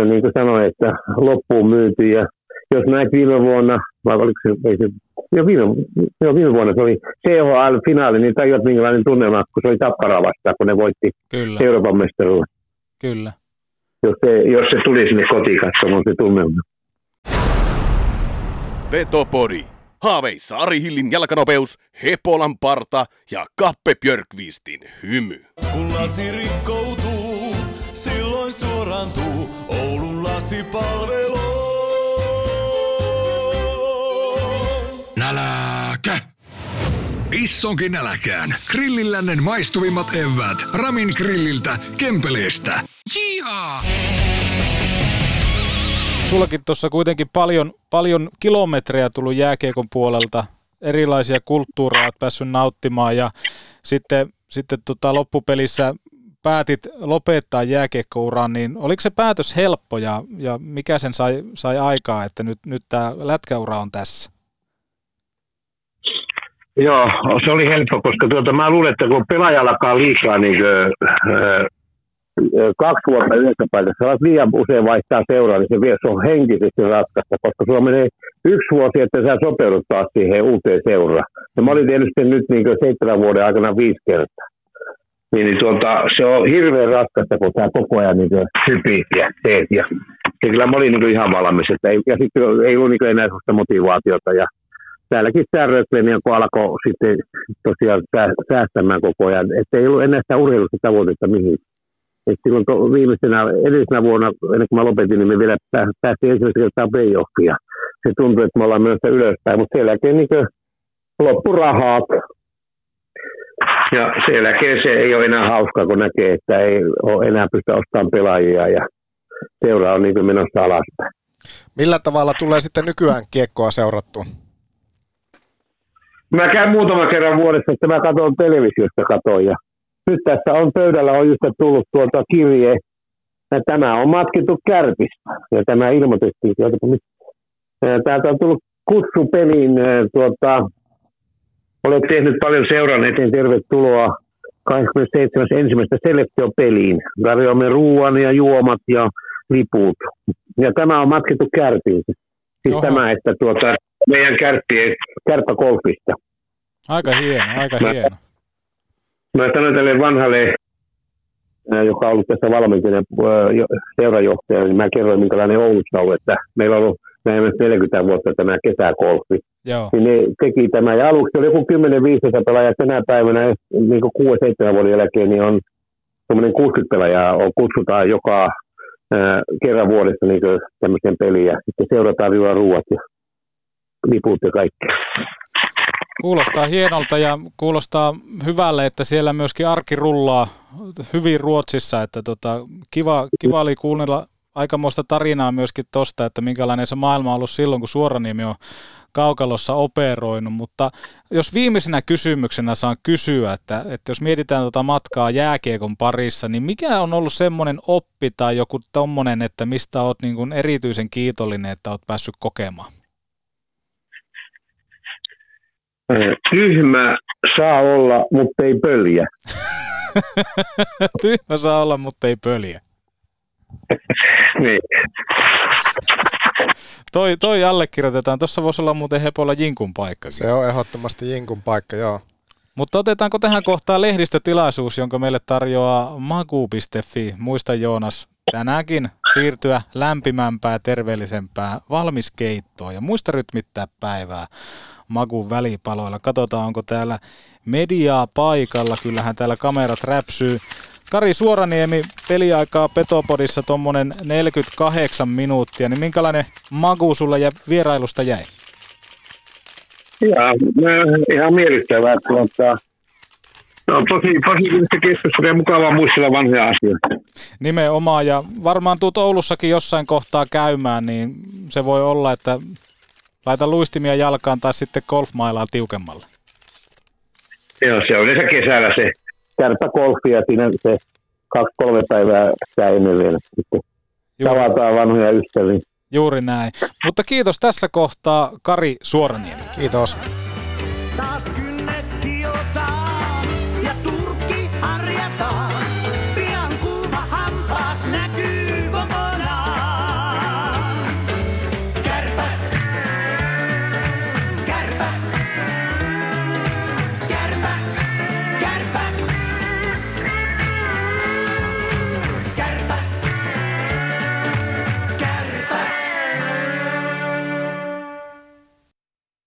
niin kuin sanoin, että loppuun myyty ja jos näet viime vuonna, vai oliko se, ei se jo viime, jo viime vuonna se oli CHL-finaali, niin tajuat minkälainen tunnelma, kun se oli Tappara vastaan, kun ne voitti Kyllä. Euroopan mestaruuden. Kyllä. Jos se, jos se tuli sinne kotiin katsomaan se tunnelma. Vetopodi. Haaveissa Ari Hillin jalkanopeus, Hepolan parta ja Kappe Björkvistin hymy. Kun lasi rikkoutuu, silloin suorantuu Oulun lasipalvelu. Nälkä! Issonkin nälkään. Grillillännen maistuvimmat evät. Ramin grilliltä, Kempeleestä. Jihaa! Sullakin tuossa kuitenkin paljon, paljon kilometrejä tullut jääkiekon puolelta, erilaisia kulttuureja olet päässyt nauttimaan ja sitten, sitten tota loppupelissä päätit lopettaa jääkiekkouran, niin oliko se päätös helppo ja, ja mikä sen sai, sai aikaa, että nyt, nyt tämä lätkäura on tässä? Joo, se oli helppo, koska tuota, mä luulen, että kun pelaaja alkaa liikaa niin kuin, kaksi vuotta yhdessä paikassa, saat liian usein vaihtaa seuraa, niin se, vie, se on henkisesti raskasta, koska sulla menee yksi vuosi, että sä sopeudut taas siihen uuteen seuraan. Ja mä olin tehnyt sen nyt niin seitsemän vuoden aikana viisi kertaa. Niin, niin tuota, se on hirveän raskasta, kun sä koko ajan niin hypit ja teet. Ja, ja kyllä mä olin niin ihan valmis, että ei, ja sitten ei ollut niin enää sellaista motivaatiota. Ja täälläkin tämä Röklenian, kun alkoi sitten tosiaan säästämään koko ajan, että ei ollut enää sitä urheilusta tavoitetta mihin. Et silloin to, viimeisenä, edellisenä vuonna, ennen kuin mä lopetin, niin me vielä päästiin ensimmäistä kertaa playoffia. Se tuntui, että me ollaan menossa ylöspäin, mutta sen jälkeen niin loppurahat. Ja sen jälkeen se ei ole enää hauska, kun näkee, että ei ole enää pysty ostamaan pelaajia ja seura on niin menossa alaspäin. Millä tavalla tulee sitten nykyään kiekkoa seurattua? Mä käyn muutama kerran vuodessa, että mä katson televisiosta katoin ja nyt tässä on pöydällä on just tullut tuolta kirje, ja tämä on matkittu kärpistä, ja tämä ilmoitettiin sieltä, täältä on tullut kutsu peliin, tuota, olet tehnyt paljon seuran eteen, tervetuloa 27. ensimmäistä selektio-peliin. Tarjoamme ruoan ja juomat ja liput. Ja tämä on matkittu kärpiin. Siis Oho. tämä, että tuota, meidän kärppien, kärppäkolfista. Aika hieno, aika hieno. Mä sanoin tälle vanhalle, joka on ollut tässä valmentajana seurajohtaja, niin mä kerroin, minkälainen Oulussa on, että meillä on ollut lähemmäs 40 vuotta tämä kesäkolfi. Joo. Niin ne teki tämä, ja aluksi oli joku 10-15 pelaajaa, tänä päivänä niin 6-7 vuoden jälkeen, niin on tuommoinen 60 pelaajaa, on, kutsutaan joka ää, kerran vuodessa niin tämmöisen peliin, ja sitten seurataan tarjoaa ruuat ja liput ja kaikki. Kuulostaa hienolta ja kuulostaa hyvälle, että siellä myöskin arki rullaa hyvin Ruotsissa, että tota, kiva, kiva oli kuunnella aikamoista tarinaa myöskin tosta, että minkälainen se maailma on ollut silloin, kun Suoraniemi on kaukalossa operoinut, mutta jos viimeisenä kysymyksenä saan kysyä, että, että jos mietitään tuota matkaa jääkiekon parissa, niin mikä on ollut semmoinen oppi tai joku tommonen, että mistä oot niin kuin erityisen kiitollinen, että oot päässyt kokemaan? Ää, Tyhmä saa olla, mutta ei pöljä. Tyhmä saa olla, mutta ei pöliä. niin. Toi, toi allekirjoitetaan. Tuossa voisi olla muuten Hepolla Jinkun paikka. Se on ehdottomasti Jinkun paikka, joo. Mutta otetaanko tähän kohtaan lehdistötilaisuus, jonka meille tarjoaa magu.fi. Muista Joonas tänäänkin siirtyä lämpimämpää terveellisempää valmis keittoa ja muista rytmittää päivää Magun välipaloilla. Katsotaan, onko täällä mediaa paikalla. Kyllähän täällä kamerat räpsyy. Kari Suoraniemi, peliaikaa Petopodissa tuommoinen 48 minuuttia, niin minkälainen magu sulla ja vierailusta jäi? Ja, ihan miellyttävää. Tuota, no, tosi positiivista keskustelua ja mukavaa muistella vanhoja asioita. Nimenomaan, ja varmaan tuut Oulussakin jossain kohtaa käymään, niin se voi olla, että laita luistimia jalkaan tai sitten golfmailaa tiukemmalle. Joo, se on yleensä kesällä se kärppäkolfi ja siinä se kaksi-kolme päivää sitä ennen vielä. Sitten tavataan vanhoja ystäviä. Juuri näin. Mutta kiitos tässä kohtaa Kari Suoraniemi. Kiitos. Taas kynnet